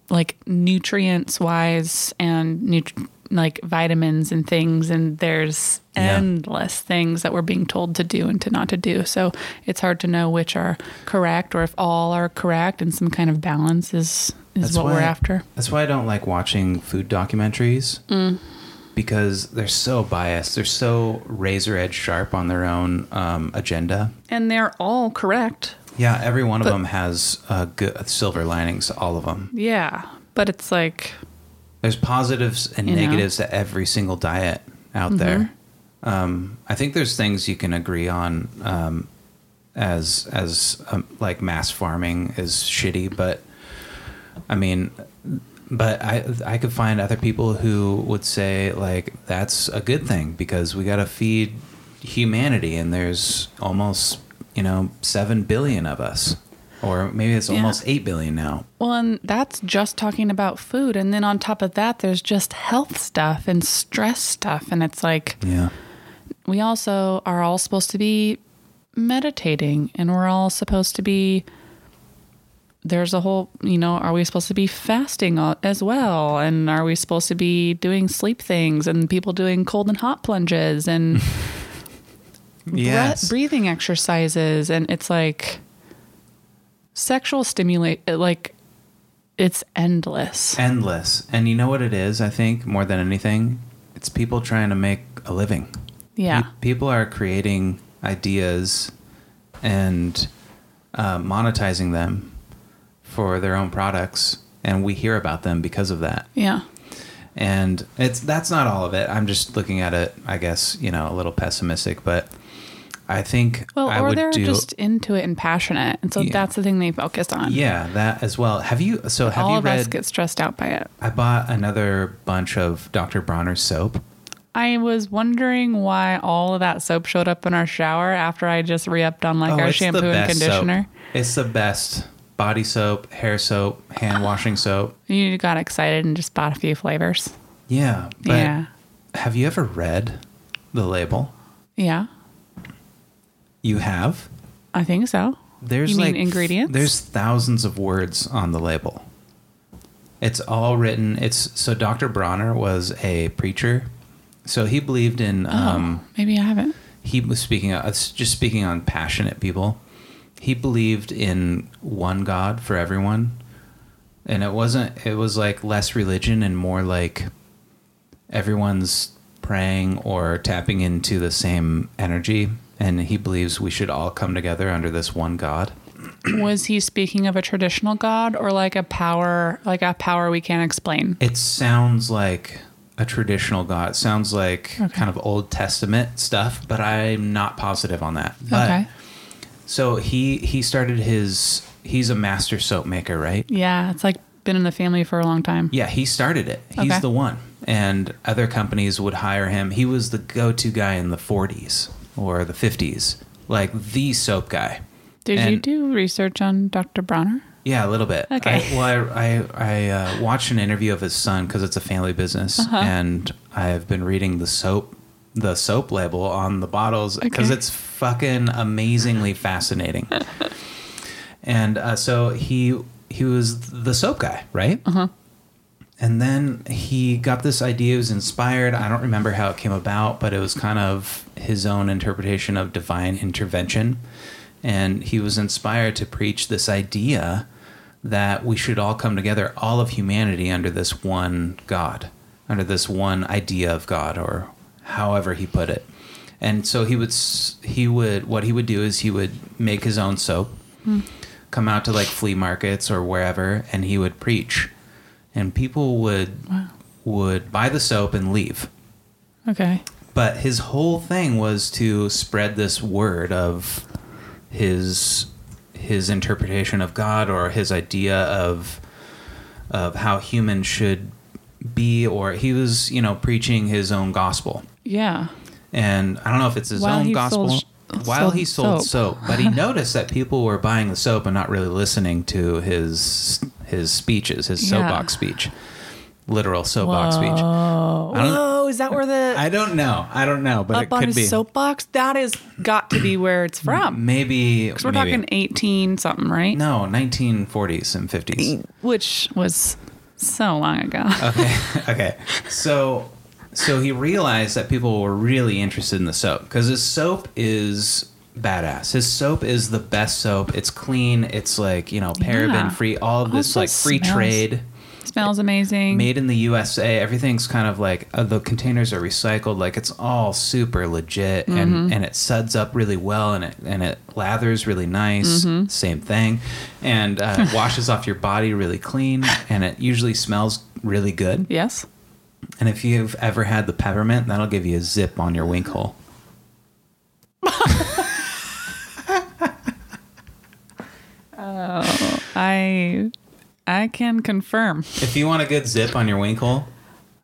like nutrients wise and nut- like vitamins and things. And there's Yeah. endless things that we're being told to do and to not to do. So it's hard to know which are correct or if all are correct and some kind of balance is is That's what we're after. That's why I don't like watching food documentaries because they're so biased. They're so razor edge sharp on their own um, agenda. and they're all correct. Yeah, every one of But- them has uh, good silver linings. All of them. Yeah, but it's like There's positives and You know? negatives to every single diet out there. Um, I think there's things you can agree on um, as as um, like mass farming is shitty, but I mean, but I I could find other people who would say like that's a good thing because we got to feed humanity, and there's almost you know seven billion of us, or maybe it's Yeah. almost eight billion now. well, and that's just talking about food, and then on top of that, there's just health stuff and stress stuff, and it's like Yeah. we also are all supposed to be meditating, and we're all supposed to be. There's a whole, you know, are we supposed to be fasting as well? And are we supposed to be doing sleep things and people doing cold and hot plunges and (laughs) Yes. breath, breathing exercises and it's like sexual stimulate like it's endless endless. And you know what it is, I think, more than anything? It's people trying to make a living. yeah Pe- people are creating ideas and uh, monetizing them for their own products, and we hear about them because of that. yeah And it's that's not all of it. I'm just looking at it, I guess, you know, a little pessimistic, but I think well I or would they're do just into it and passionate and so Yeah. that's the thing they focus on yeah, that as well. Have you so have all you of read us get stressed out by it I bought another bunch of Dr. Bronner's soap. i was wondering why all of that soap showed up in our shower after i just re-upped on like Oh, our shampoo and conditioner Soap. It's the best body soap, hair soap, hand washing soap. you got excited and just bought a few flavors Yeah. But yeah have you ever read the label? yeah You have? i think so There's You mean like ingredients? There's thousands of words on the label. It's all written. It's so Dr. Bronner was a preacher. So he believed in um oh, maybe i haven't he was speaking uh, just speaking on passionate people he believed in one god for everyone and it wasn't it was like less religion and more like everyone's praying or tapping into the same energy, and he believes we should all come together under this one God. (clears throat) Was he speaking of a traditional god or like a power, like a power we can't explain? It sounds like a traditional God. It sounds like kind of Old Testament stuff, but I'm not positive on that. But, okay. So he he started his. He's a master soap maker, right? Yeah, it's like been in the family for a long time. Yeah, he started it. He's Okay. the one. And other companies would hire him. He was the go-to guy in the 40s or the 50s, like the soap guy. Did you do research on Dr. Bronner? Yeah, a little bit. Okay. I, well, I I, I uh, watched an interview of his son because it's a family business, Uh-huh. and I've been reading the soap the soap label on the bottles because Okay. it's fucking amazingly fascinating. (laughs) and uh, so he he was the soap guy, right? Uh-huh. And then he got this idea. He was inspired. I don't remember how it came about, but it was kind of his own interpretation of divine intervention. And he was inspired to preach this idea that we should all come together, all of humanity, under this one God, under this one idea of God, or however he put it. And so he would, he would, what he would do is he would make his own soap, hmm. come out to like flea markets or wherever, and he would preach and people would Wow. would buy the soap and leave. Okay. But his whole thing was to spread this word of his his interpretation of God or his idea of of how humans should be or he was, you know, preaching his own gospel. Yeah. And I don't know if it's his While own gospel sold- while he sold soap. soap, but he (laughs) noticed that people were buying the soap and not really listening to his his speeches, his Yeah. soapbox speech, literal soapbox speech. Oh, I don't- whoa! Is that where the I don't know. I don't know, but it up on could his be. soapbox? That is got to be where it's from. maybe Because we're maybe. talking eighteen something, right? no 1940s and 50s. Which was so long ago. (laughs) Okay, okay. So so he realized that people were really interested in the soap because his soap is badass. His soap is the best soap. It's clean. It's like you know paraben Yeah. free. All of this Also like free smells trade. Smells amazing. Made in the USA, everything's kind of like uh, the containers are recycled. Like it's all super legit, Mm-hmm. and and it suds up really well, and it and it lathers really nice. Mm-hmm. Same thing, and uh, it (laughs) washes off your body really clean, and it usually smells really good. yes. And if you've ever had the peppermint, that'll give you a zip on your wink hole. (laughs) I I can confirm. If you want a good zip on your wink hole,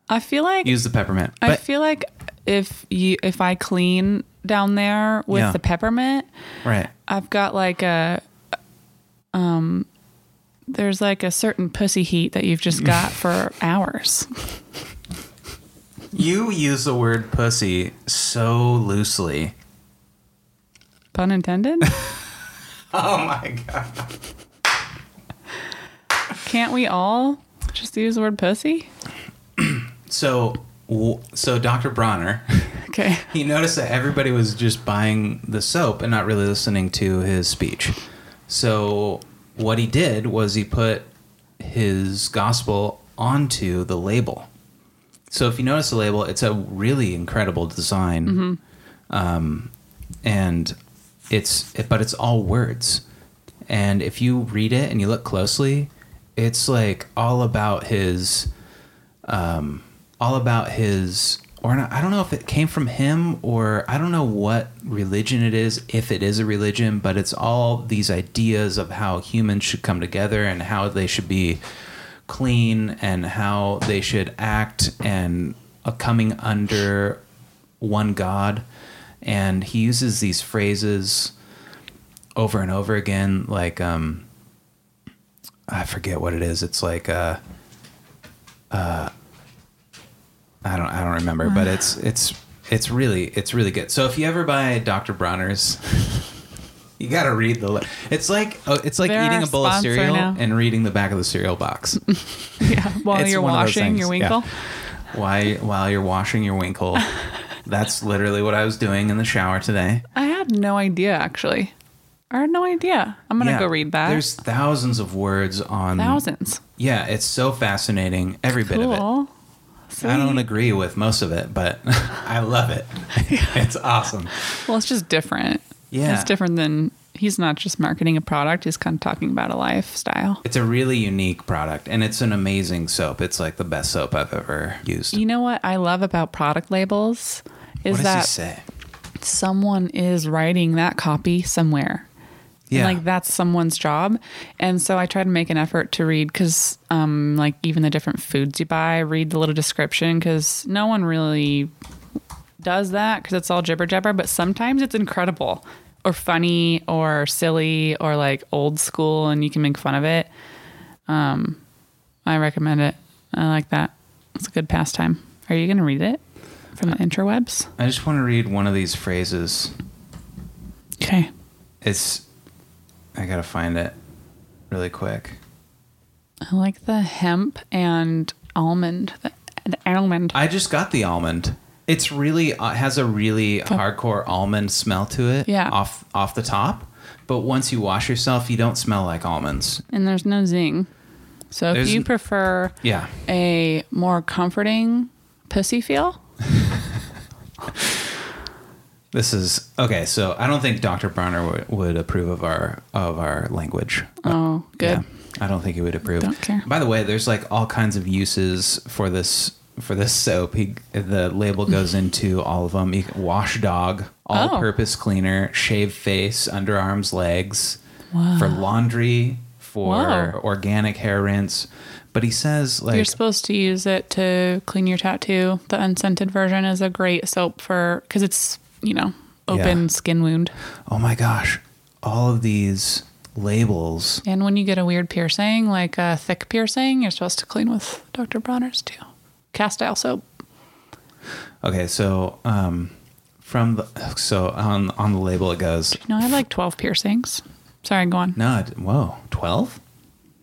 I feel like use the peppermint. I But feel like if you if I clean down there with Yeah. the peppermint, right, I've got like a um there's like a certain pussy heat that you've just got for (laughs) hours. you use the word pussy so loosely. Pun intended? (laughs) (laughs) Oh my god. Can't we all just use the word pussy? (clears throat) So, so Dr. Bronner, (laughs) Okay. (laughs) he noticed that everybody was just buying the soap and not really listening to his speech. So, what he did was he put his gospel onto the label. So, if you notice the label, it's a really incredible design, um, and it's but it's all words. And if you read it and you look closely, it's like all about his um, all about his or not, I don't know if it came from him or I don't know what religion it is if it is a religion but it's all these ideas of how humans should come together and how they should be clean and how they should act and coming under one god and he uses these phrases over and over again like um I forget what it is. It's like uh, uh, I don't I don't remember, but (sighs) it's it's it's really it's really good. So if you ever buy Dr. Bronner's, (laughs) you got to read the. li- It's like oh, it's like They're eating our a bowl of sponsor cereal now. and reading the back of the cereal box. (laughs) Yeah. While It's you're one of those washing your yeah. winkle. Why while you're washing your winkle. (laughs) That's literally what I was doing in the shower today. I had no idea actually. I had no idea. I'm gonna Yeah, go read that. There's thousands of words on thousands. Yeah, it's so fascinating. Every bit of it. Cool. I don't agree with most of it, but (laughs) I love it. (laughs) it's awesome. Well, it's just different. Yeah. It's different than he's not just marketing a product, he's kind of talking about a lifestyle. It's a really unique product and it's an amazing soap. It's like the best soap I've ever used. You know what I love about product labels is what does that someone is writing that copy somewhere. And, Yeah. like that's someone's job. And so I try to make an effort to read because, um, like even the different foods you buy, read the little description because no one really does that because it's all jibber jabber. But sometimes it's incredible or funny or silly or like old school and you can make fun of it. Um, I recommend it. I like that. It's a good pastime. Are you going to read it from the interwebs? I just want to read one of these phrases. Okay. It's I got to find it really quick. I like the hemp and almond. The, the almond. I just got the almond. It's really uh, has a really hardcore almond smell to it. Yeah. Off off the top, but once you wash yourself, you don't smell like almonds. and there's no zing. So if There's you prefer Yeah. a more comforting pussy feel, (laughs) This is okay. So I don't think Dr. Bronner would, would approve of our of our language. oh, good. Yeah, I don't think he would approve. Don't care. By the way, there's like all kinds of uses for this for this soap. He, the label goes into all of them. You can wash dog, all oh. purpose cleaner, shave face, underarms, legs, for laundry, for Whoa. organic hair rinse. But he says like You're supposed to use it to clean your tattoo. The unscented version is a great soap for because it's you know open Yeah. skin wound. oh my gosh, all of these labels. And when you get a weird piercing, like a thick piercing, you're supposed to clean with Dr. Bronner's too. Castile soap. Okay, so um, from the so on on the label it goes You No, I have like 12 piercings. Sorry, go on. no, it- whoa, twelve.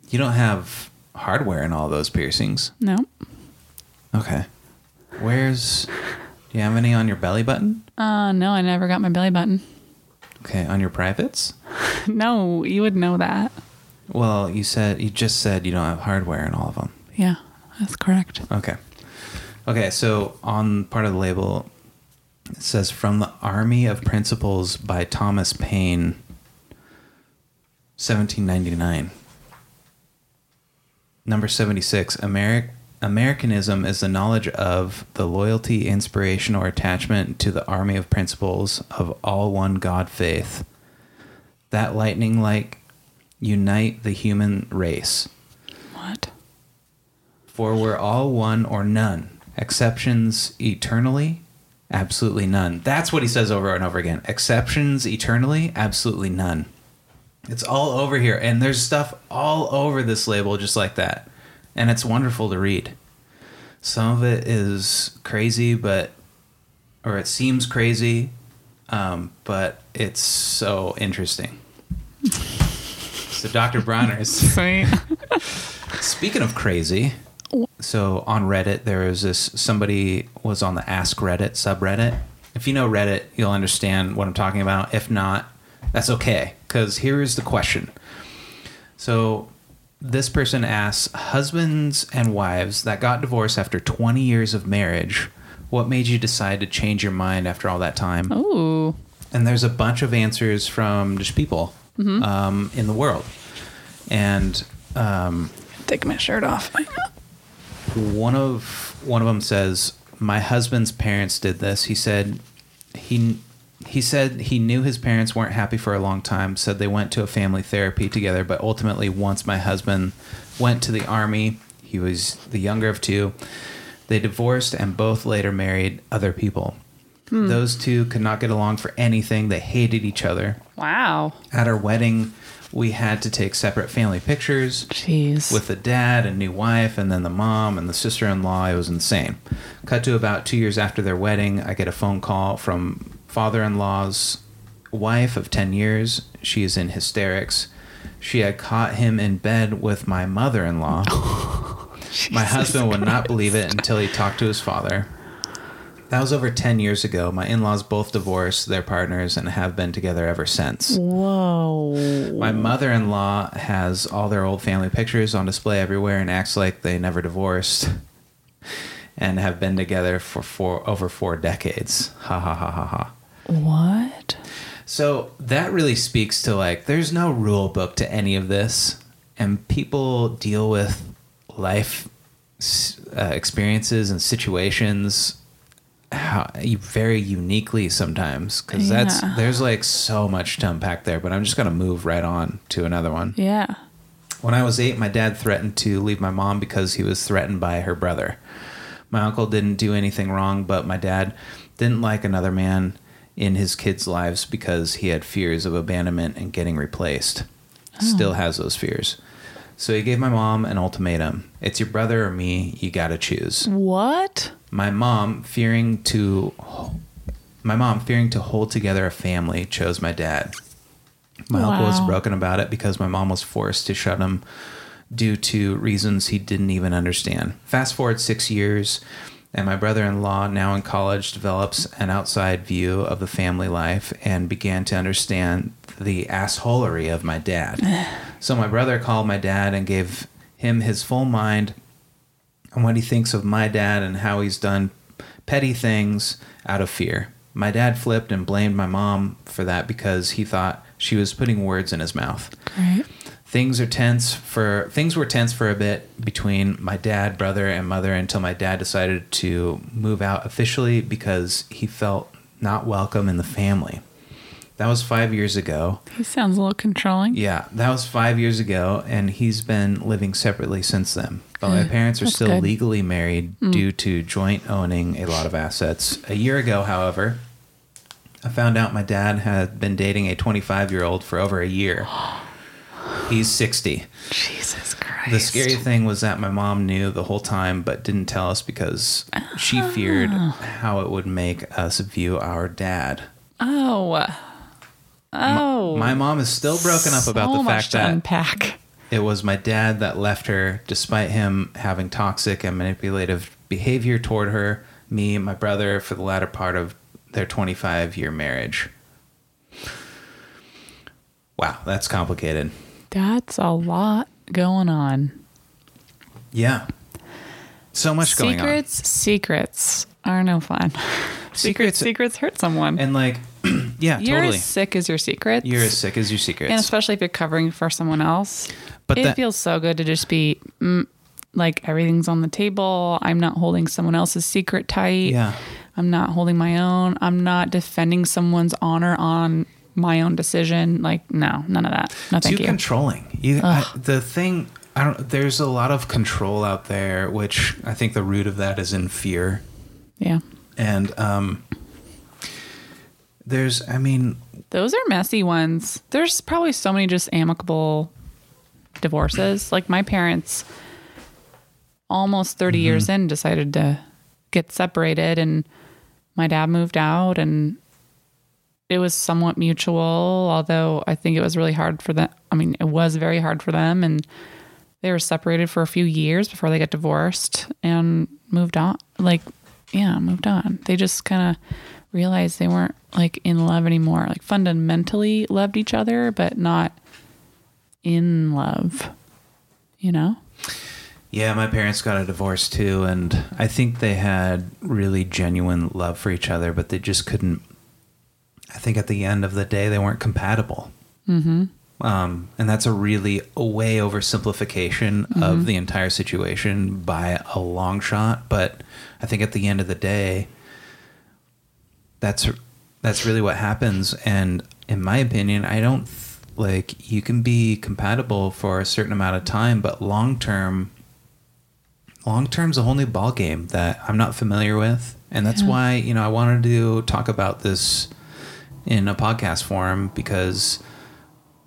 You don't have hardware in all those piercings. No. Okay. Where's do you have any on your belly button? Uh, no, I never got my belly button. Okay, on your privates? (laughs) no, you would know that. Well, you said you just said you don't have hardware in all of them. Yeah, that's correct. Okay. Okay, so on part of the label it says from the Army of Principles by Thomas Paine 1799. Number 76, Ameri- Americanism is the knowledge of the loyalty, inspiration, or attachment to the army of principles of all one God faith. That lightning like unite the human race. What? For we're all one or none. Exceptions eternally? Absolutely none. That's what he says over and over again. Exceptions eternally? Absolutely none. It's all over here. And there's stuff all over this label just like that. And it's wonderful to read. Some of it is crazy, but, or it seems crazy, um, but it's so interesting. so, Dr. Bronner's. (laughs) (laughs) Speaking of crazy, so on Reddit there is this somebody was on the Ask Reddit subreddit. If you know Reddit, you'll understand what I'm talking about. If not, that's okay cuz here's the question. So this person asks husbands and wives that got divorced after 20 years of marriage, what made you decide to change your mind after all that time? Ooh. and there's a bunch of answers from just people um, in the world. And um, Take my shirt off. (laughs) one of one of them says my husband's parents did this. He said he he said he knew his parents weren't happy for a long time said they went to a family therapy together but ultimately once my husband went to the army he was the younger of two they divorced and both later married other people. Hmm. Those two could not get along for anything. They hated each other. Wow. at our wedding we had to take separate family pictures Jeez. with the dad and new wife and then the mom and the sister-in-law. It was insane. Cut to about two years after their wedding i get a phone call from father-in-law's wife of 10 years. She is in hysterics. She had caught him in bed with my mother-in-law. (laughs) My husband would not believe it until he talked to his father that was over 10 years ago my in-laws both divorced their partners and have been together ever since Whoa. my mother in law has all their old family pictures on display everywhere and acts like they never divorced. and have been together for four over four decades. Ha ha ha ha ha. What? So that really speaks to like there's no rule book to any of this, and people deal with life uh, experiences and situations how very uniquely sometimes because that's there's like so much to unpack there but i'm just gonna move right on to another one. Yeah. when i was eight my dad threatened to leave my mom because he was threatened by her brother. My uncle didn't do anything wrong but my dad didn't like another man in his kids lives because he had fears of abandonment and getting replaced. Oh. Still has those fears. So he gave my mom an ultimatum. It's your brother or me you gotta choose. What? My mom fearing to my mom fearing to hold together a family chose my dad. My uncle was broken about it because my mom was forced to shut him due to reasons he didn't even understand. Fast forward six years and my brother-in-law now in college develops an outside view of the family life and began to understand the assholery of my dad. (sighs) So my brother called my dad and gave him his full mind on what he thinks of my dad and how he's done petty things out of fear. My dad flipped and blamed my mom for that because he thought she was putting words in his mouth. Right. Things are tense for things were tense for a bit between my dad, brother, and mother until my dad decided to move out officially because he felt not welcome in the family. That was 5 years ago. He sounds a little controlling. Yeah, that was five years ago, and he's been living separately since then. But my parents are That's still good. legally married mm. due to joint owning a lot of assets. A year ago, however, I found out my dad had been dating a 25 year old for over a year. (gasps) He's 60. Jesus Christ. The scary thing was that my mom knew the whole time but didn't tell us because she ah. feared how it would make us view our dad. Oh. Oh. My mom is still broken up about So the much fact to that unpack. It was my dad that left her despite him having toxic and manipulative behavior toward her, me, and my brother for the latter part of their 25 year marriage. Wow, that's complicated. That's a lot going on. Yeah. So much going on. secrets, secrets are no fun. (laughs) secrets, Secrets- secrets hurt someone. And like, yeah, you're totally. as sick as your secrets. You're as sick as your secrets. and especially if you're covering for someone else. But it that- feels so good to just be mm, like everything's on the table. I'm not holding someone else's secret tight. yeah. I'm not holding my own. I'm not defending someone's honor on my own decision. Like, no, none of that. No, thank too you. controlling. You, I, the thing, I don't. There's a lot of control out there, which I think the root of that is in fear. yeah. And um, there's, I mean, Those are messy ones. There's probably so many just amicable divorces. Like my parents, almost 30 years mm-hmm. in, decided to get separated, and my dad moved out, and it was somewhat mutual. Although I think it was really hard for them. I mean, it was very hard for them, and they were separated for a few years before they got divorced and moved on. Like, yeah, moved on. They just kind of realized they weren't like in love anymore. Like fundamentally loved each other, but not in love. You know? yeah, my parents got a divorce too, and I think they had really genuine love for each other, but they just couldn't. I think at the end of the day, they weren't compatible. Mm-hmm. Um, and that's a really a way oversimplification of the entire situation by a long shot. But I think at the end of the day, that's that's really what happens. And in my opinion, I don't th- like you can be compatible for a certain amount of time, but long term, long term's a whole new ball game that I'm not familiar with, and that's Yeah. why you know I wanted to talk about this in a podcast form because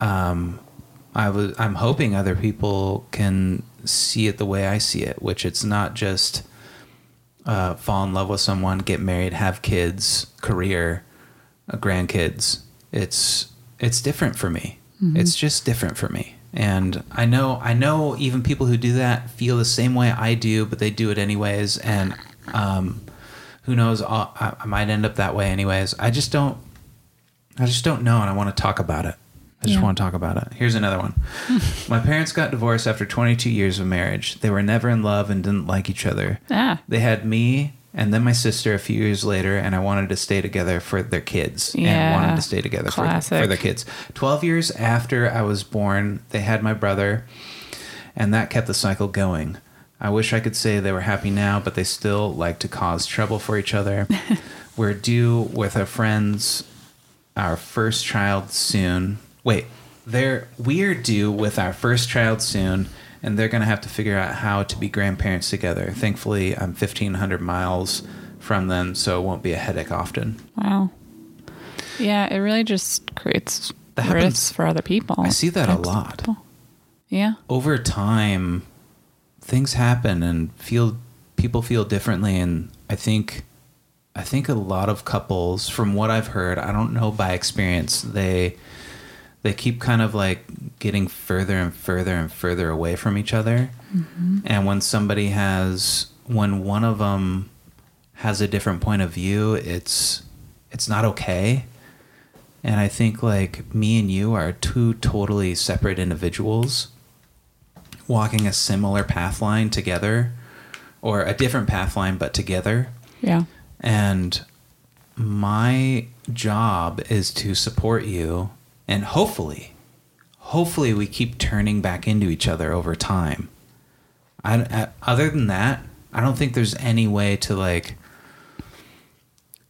um, I was I'm hoping other people can see it the way I see it, which it's not just uh, fall in love with someone, get married, have kids, career, uh, grandkids. It's it's different for me. It's just different for me. And I know I know even people who do that feel the same way I do, but they do it anyways. And um, who knows? I'll, I, I might end up that way anyways. I just don't. I just don't know, and I want to talk about it. I just Yeah. want to talk about it. Here's another one. (laughs) My parents got divorced after 22 years of marriage. They were never in love and didn't like each other. Ah, They had me and then my sister a few years later, and I wanted to stay together for their kids. And Yeah. wanted to stay together for, for their kids. 12 years after I was born, they had my brother, and that kept the cycle going. I wish I could say they were happy now, but they still like to cause trouble for each other. (laughs) we're due with our friends our first child soon. Wait, they're we're due with our first child soon, and they're gonna have to figure out how to be grandparents together. Thankfully, I'm 1,500 miles from them, so it won't be a headache often. wow. Yeah, it really just creates That happens- risks for other people. I see that a lot. people. Yeah. Over time, things happen and feel people feel differently, and I think. I think a lot of couples, from what I've heard, I don't know by experience, they they keep kind of like getting further and further and further away from each other. Mm-hmm. And when somebody has, when one of them has a different point of view, it's it's not okay. And I think like me and you are two totally separate individuals walking a similar path line together, or a different path line but together. Yeah. And my job is to support you and hopefully hopefully we keep turning back into each other over time. I, I- other than that, I don't think there's any way to like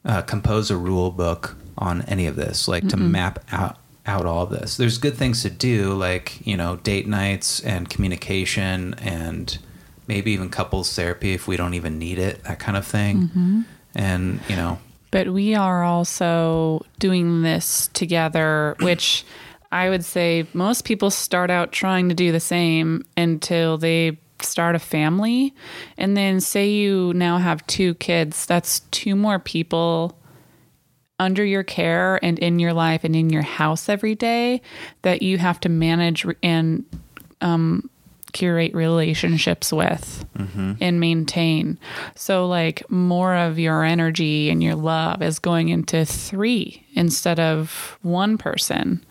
uh, compose a rule book on any of this, like to map out out all of this. There's good things to do, like you know, date nights and communication, and maybe even couples therapy if we don't even need it, that kind of thing. And you know, But we are also doing this together, which I would say most people start out trying to do the same until they start a family. And then, say you now have two kids, that's two more people under your care and in your life and in your house every day that you have to manage and um, curate relationships with mm-hmm. and maintain. So, like, more of your energy and your love is going into three instead of one person.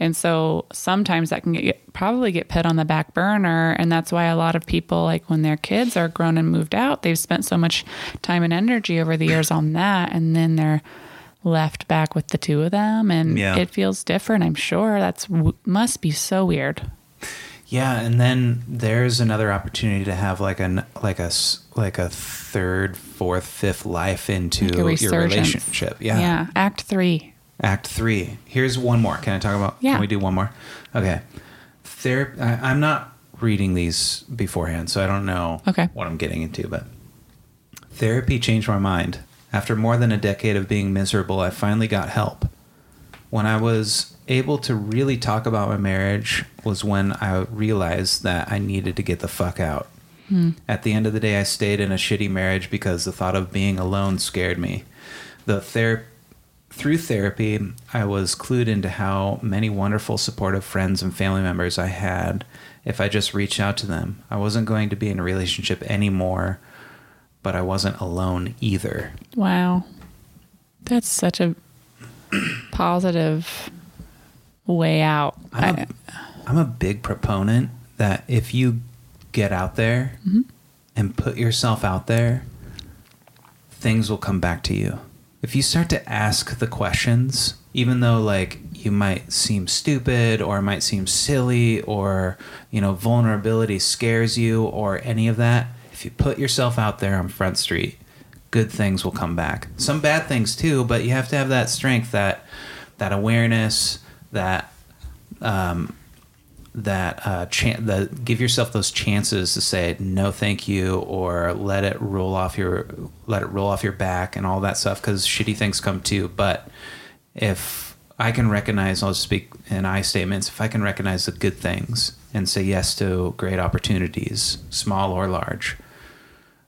And so sometimes that can get probably get put on the back burner. And that's why a lot of people, like when their kids are grown and moved out, they've spent so much time and energy over the years on that. And then they're left back with the two of them. And Yeah. it feels different, I'm sure. That's must be so weird. Yeah, and then there's another opportunity to have like an like a like a third, fourth, fifth life into Like your relationship. Yeah. Yeah. Act three. Act three. Here's one more. Can I talk about? Yeah. Can we do one more? Okay. Therapy. I'm not reading these beforehand, so I don't know Okay. what I'm getting into. But therapy changed my mind. After more than a decade of being miserable, I finally got help. When I was able to really talk about my marriage was when I realized that I needed to get the fuck out. Hmm. At the end of the day, I stayed in a shitty marriage because the thought of being alone scared me. The ther- through therapy, I was clued into how many wonderful, supportive friends and family members I had if I just reached out to them. I wasn't going to be in a relationship anymore, but I wasn't alone either. Wow. That's such a positive way out. I'm a, I'm a big proponent that if you get out there mm-hmm. and put yourself out there, things will come back to you. If you start to ask the questions, even though like you might seem stupid or it might seem silly or you know vulnerability scares you or any of that, if you put yourself out there on Front Street, good things will come back. Some bad things too, but you have to have that strength, that that awareness, that um, that uh, chan- give yourself those chances to say no, thank you, or let it roll off your let it roll off your back and all that stuff because shitty things come too. But if I can recognize, I'll speak in I statements. If I can recognize the good things and say yes to great opportunities, small or large,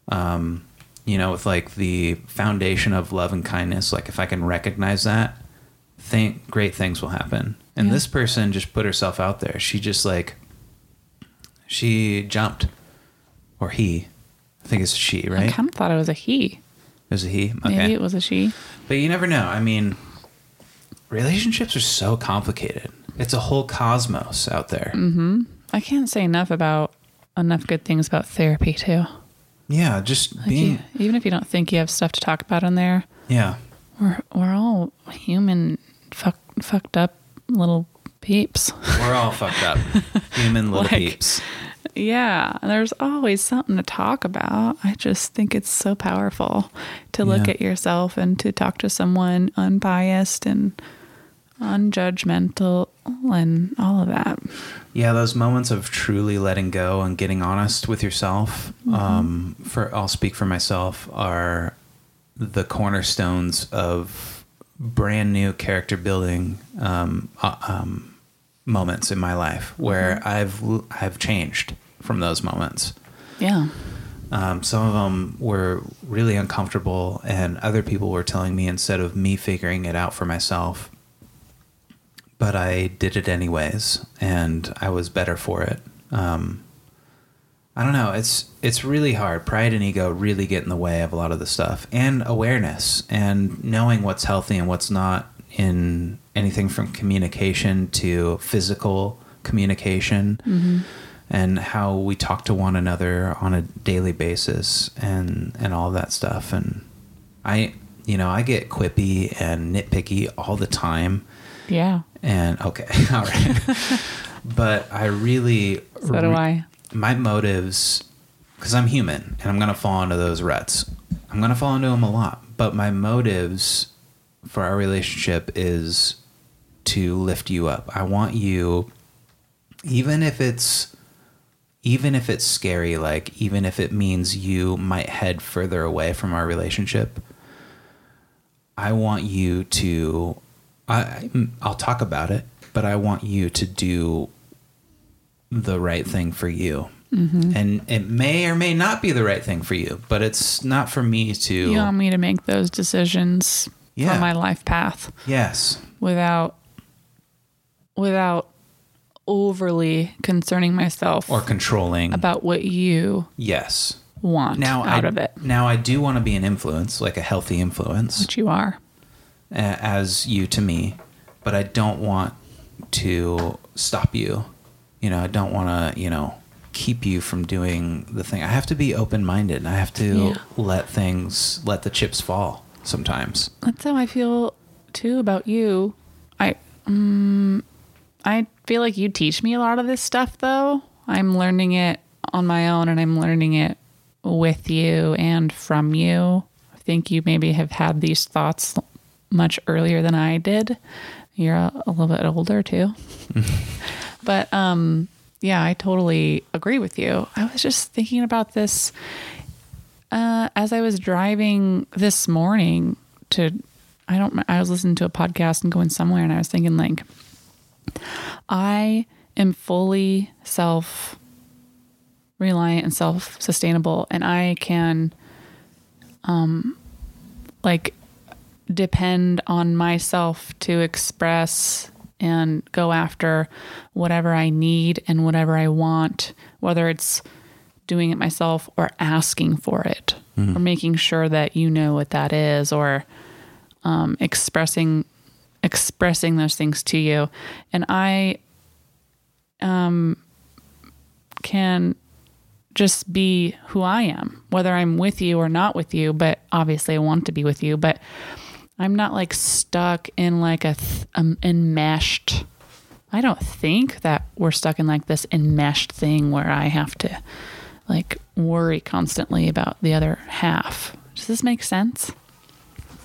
um, you know, with like the foundation of love and kindness, like if I can recognize that, think great things will happen. And Yeah. this person just put herself out there. She just like she jumped, or he. I think it's she, I kind of thought it was a he. It was a he. Maybe it was a she. but you never know. I mean, relationships are so complicated. It's a whole cosmos out there. Mm-hmm. I can't say enough about enough good things about therapy too. Yeah, just Like being. you, even if you don't think you have stuff to talk about in there, Yeah, we're we're all human, fuck, fucked up little peeps. we're all fucked up, (laughs) human little Like- peeps. Yeah, there's always something to talk about. I just think it's so powerful to look Yeah. at yourself and to talk to someone unbiased and unjudgmental and all of that. Yeah, those moments of truly letting go and getting honest with yourself. Um, for I'll speak for myself are the cornerstones of brand new character building um, uh, um, moments in my life where I've I've changed from those moments. Yeah. Um, some of them were really uncomfortable, and other people were telling me instead of me figuring it out for myself. But I did it anyways, and I was better for it. Um, I don't know. It's it's really hard. Pride and ego really get in the way of a lot of the stuff, and awareness, and knowing what's healthy and what's not in anything from communication to physical communication mm-hmm. and how we talk to one another on a daily basis and and all that stuff and i you know i get quippy and nitpicky all the time Yeah. and okay (laughs) all right (laughs) but i really So do I. my motives because i'm human and i'm gonna fall into those ruts. I'm gonna fall into them a lot but my motives for our relationship is to lift you up. I want you even if it's even if it's scary like even if it means you might head further away from our relationship i want you to I, i'll talk about it but i want you to do the right thing for you. Mm-hmm. And it may or may not be the right thing for you but it's not for me to You want me to make those decisions Yeah. for my life path yes. without without overly concerning myself or controlling. about what you yes. want now out I, of it, now i do want to be an influence like a healthy influence. Which you are. as you to me, but I don't want to stop you. You know, I don't want to, you know, keep you from doing the thing. I have to be open minded and I have to Yeah. let things, let the chips fall sometimes. That's how I feel too about you. I um, I feel like you teach me a lot of this stuff though. I'm learning it on my own and I'm learning it with you and from you. I think you maybe have had these thoughts much earlier than I did. You're a, a little bit older too. (laughs) but um yeah, I totally agree with you. I was just thinking about this uh, as I was driving this morning to, I don't, I was listening to a podcast and going somewhere, and I was thinking like, I am fully self reliant and self sustainable, and I can, um, like, depend on myself to express and go after whatever I need and whatever I want, whether it's doing it myself or asking for it or making sure that you know what that is or um, expressing expressing those things to you. And i um, can just be who i am whether i'm with you or not with you but obviously i want to be with you but i'm not like stuck in like a th- um, enmeshed i don't think that we're stuck in like this enmeshed thing where i have to like worry constantly about the other half. Does this make sense?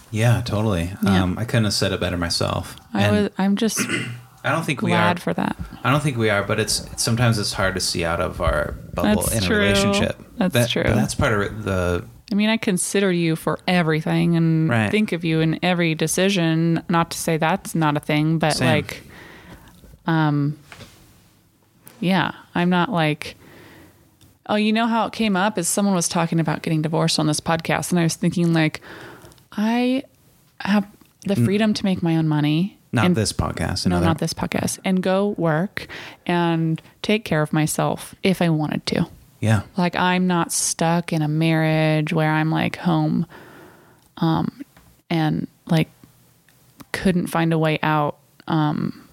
Yeah, totally. Yeah. Um, I couldn't have said it better myself. I and was, I'm just (clears throat) I don't think we glad are. for that. I don't think we are, but it's sometimes it's hard to see out of our bubble That's in true. a relationship. That's That- true. That's part of the I mean, I consider you for everything and Right. think of you in every decision. Not to say that's not a thing, but Same. like, um, yeah, I'm not like, oh, you know how it came up is someone was talking about getting divorced on this podcast, and I was thinking like, I have the freedom to make my own money. not and this podcast. no, not this podcast, and go work and take care of myself if I wanted to. Yeah, Like I'm not stuck in a marriage where I'm like home um and like couldn't find a way out um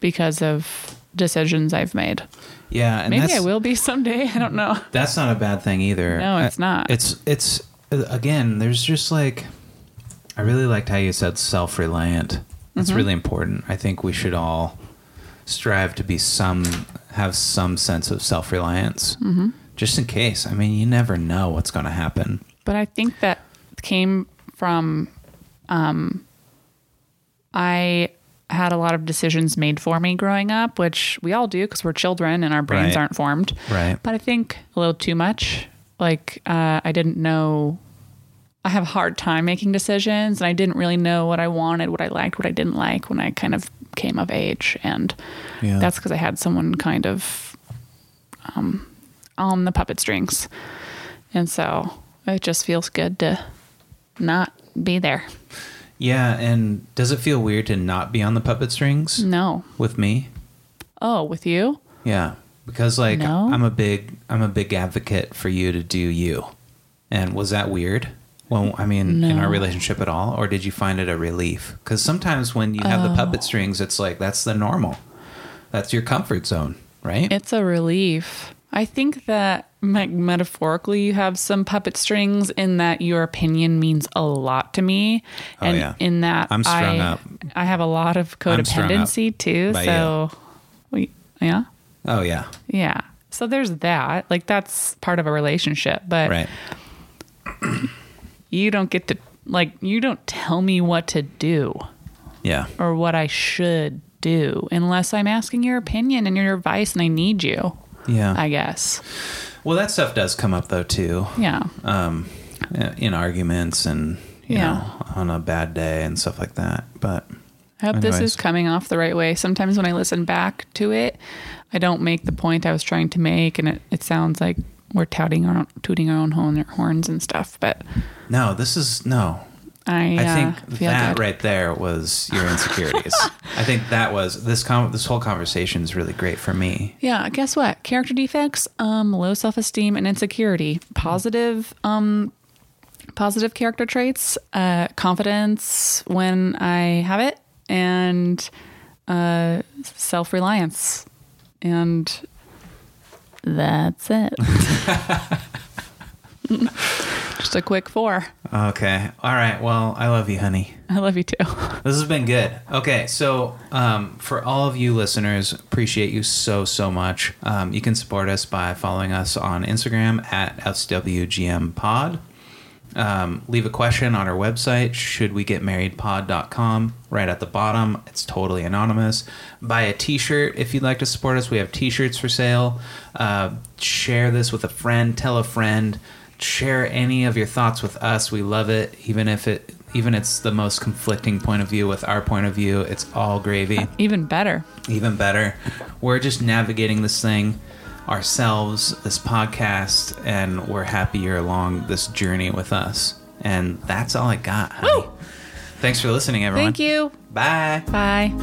because of decisions I've made. Yeah, and Maybe I will be someday. (laughs) I don't know. That's not a bad thing either. No, it's not. It's it's uh, again. There's just like I really liked how you said self-reliant. That's Mm-hmm. really important. I think we should all strive to be some have some sense of self-reliance, mm-hmm. just in case. I mean, you never know what's going to happen. But I think that came from um, I had a lot of decisions made for me growing up, which we all do because we're children and our brains Right. aren't formed. Right. But I think a little too much. Like uh, I didn't know. I have a hard time making decisions, and I didn't really know what I wanted, what I liked, what I didn't like when I kind of came of age, and Yeah. that's because I had someone kind of um, on the puppet strings, and so it just feels good to not be there. Yeah, and does it feel weird to not be on the puppet strings No. with me? Oh, with you? Yeah, because like No? I'm a big I'm a big advocate for you to do you. And was that weird? Well, I mean, in our relationship at all, or did you find it a relief? Because sometimes when you have the Oh. puppet strings, it's like that's the normal. That's your comfort zone, right? It's a relief. I think that me- metaphorically, you have some puppet strings in that your opinion means a lot to me, Oh, and yeah. in that I'm strung I, up. I have a lot of I'm strung up codependency too. So, we, yeah, oh yeah, yeah. So there's that. Like that's part of a relationship, but right. You don't get to like you don't tell me what to do Yeah, or what I should do unless I'm asking your opinion and your advice, and I need you. yeah. I guess. well, that stuff does come up though too. Yeah. um, in arguments and you Yeah. know on a bad day and stuff like that. But I hope this is coming off the right way. Sometimes when I listen back to it, I don't make the point I was trying to make, and it, it sounds like we're touting our own, tooting our own horns and stuff. But no, this is no. I, I uh, think feel that good. right there was your insecurities. I think that was this com- this whole conversation is really great for me. Yeah, guess what? Character defects, um, low self esteem, and insecurity. Positive, um, positive character traits, uh, confidence when I have it, and uh, self reliance, and that's it. (laughs) Just a quick four. Okay, all right. Well, I love you, honey. I love you too. (laughs) This has been good. Okay, so um, for all of you listeners, appreciate you so so much. Um, you can support us by following us on Instagram at swgmpod. Um, leave a question on our website, shouldwegetmarriedpod.com. Right at the bottom, it's totally anonymous. Buy a T-shirt if you'd like to support us. We have T-shirts for sale. Uh, share this with a friend. Tell a friend. Share any of your thoughts with us. We love it, even if it even it's the most conflicting point of view with our point of view. It's all gravy Even better. even better. We're just navigating this thing ourselves, this podcast, and we're happy you're along this journey with us. And that's all I got. honey. Thanks for listening, everyone. Thank you. Bye. Bye.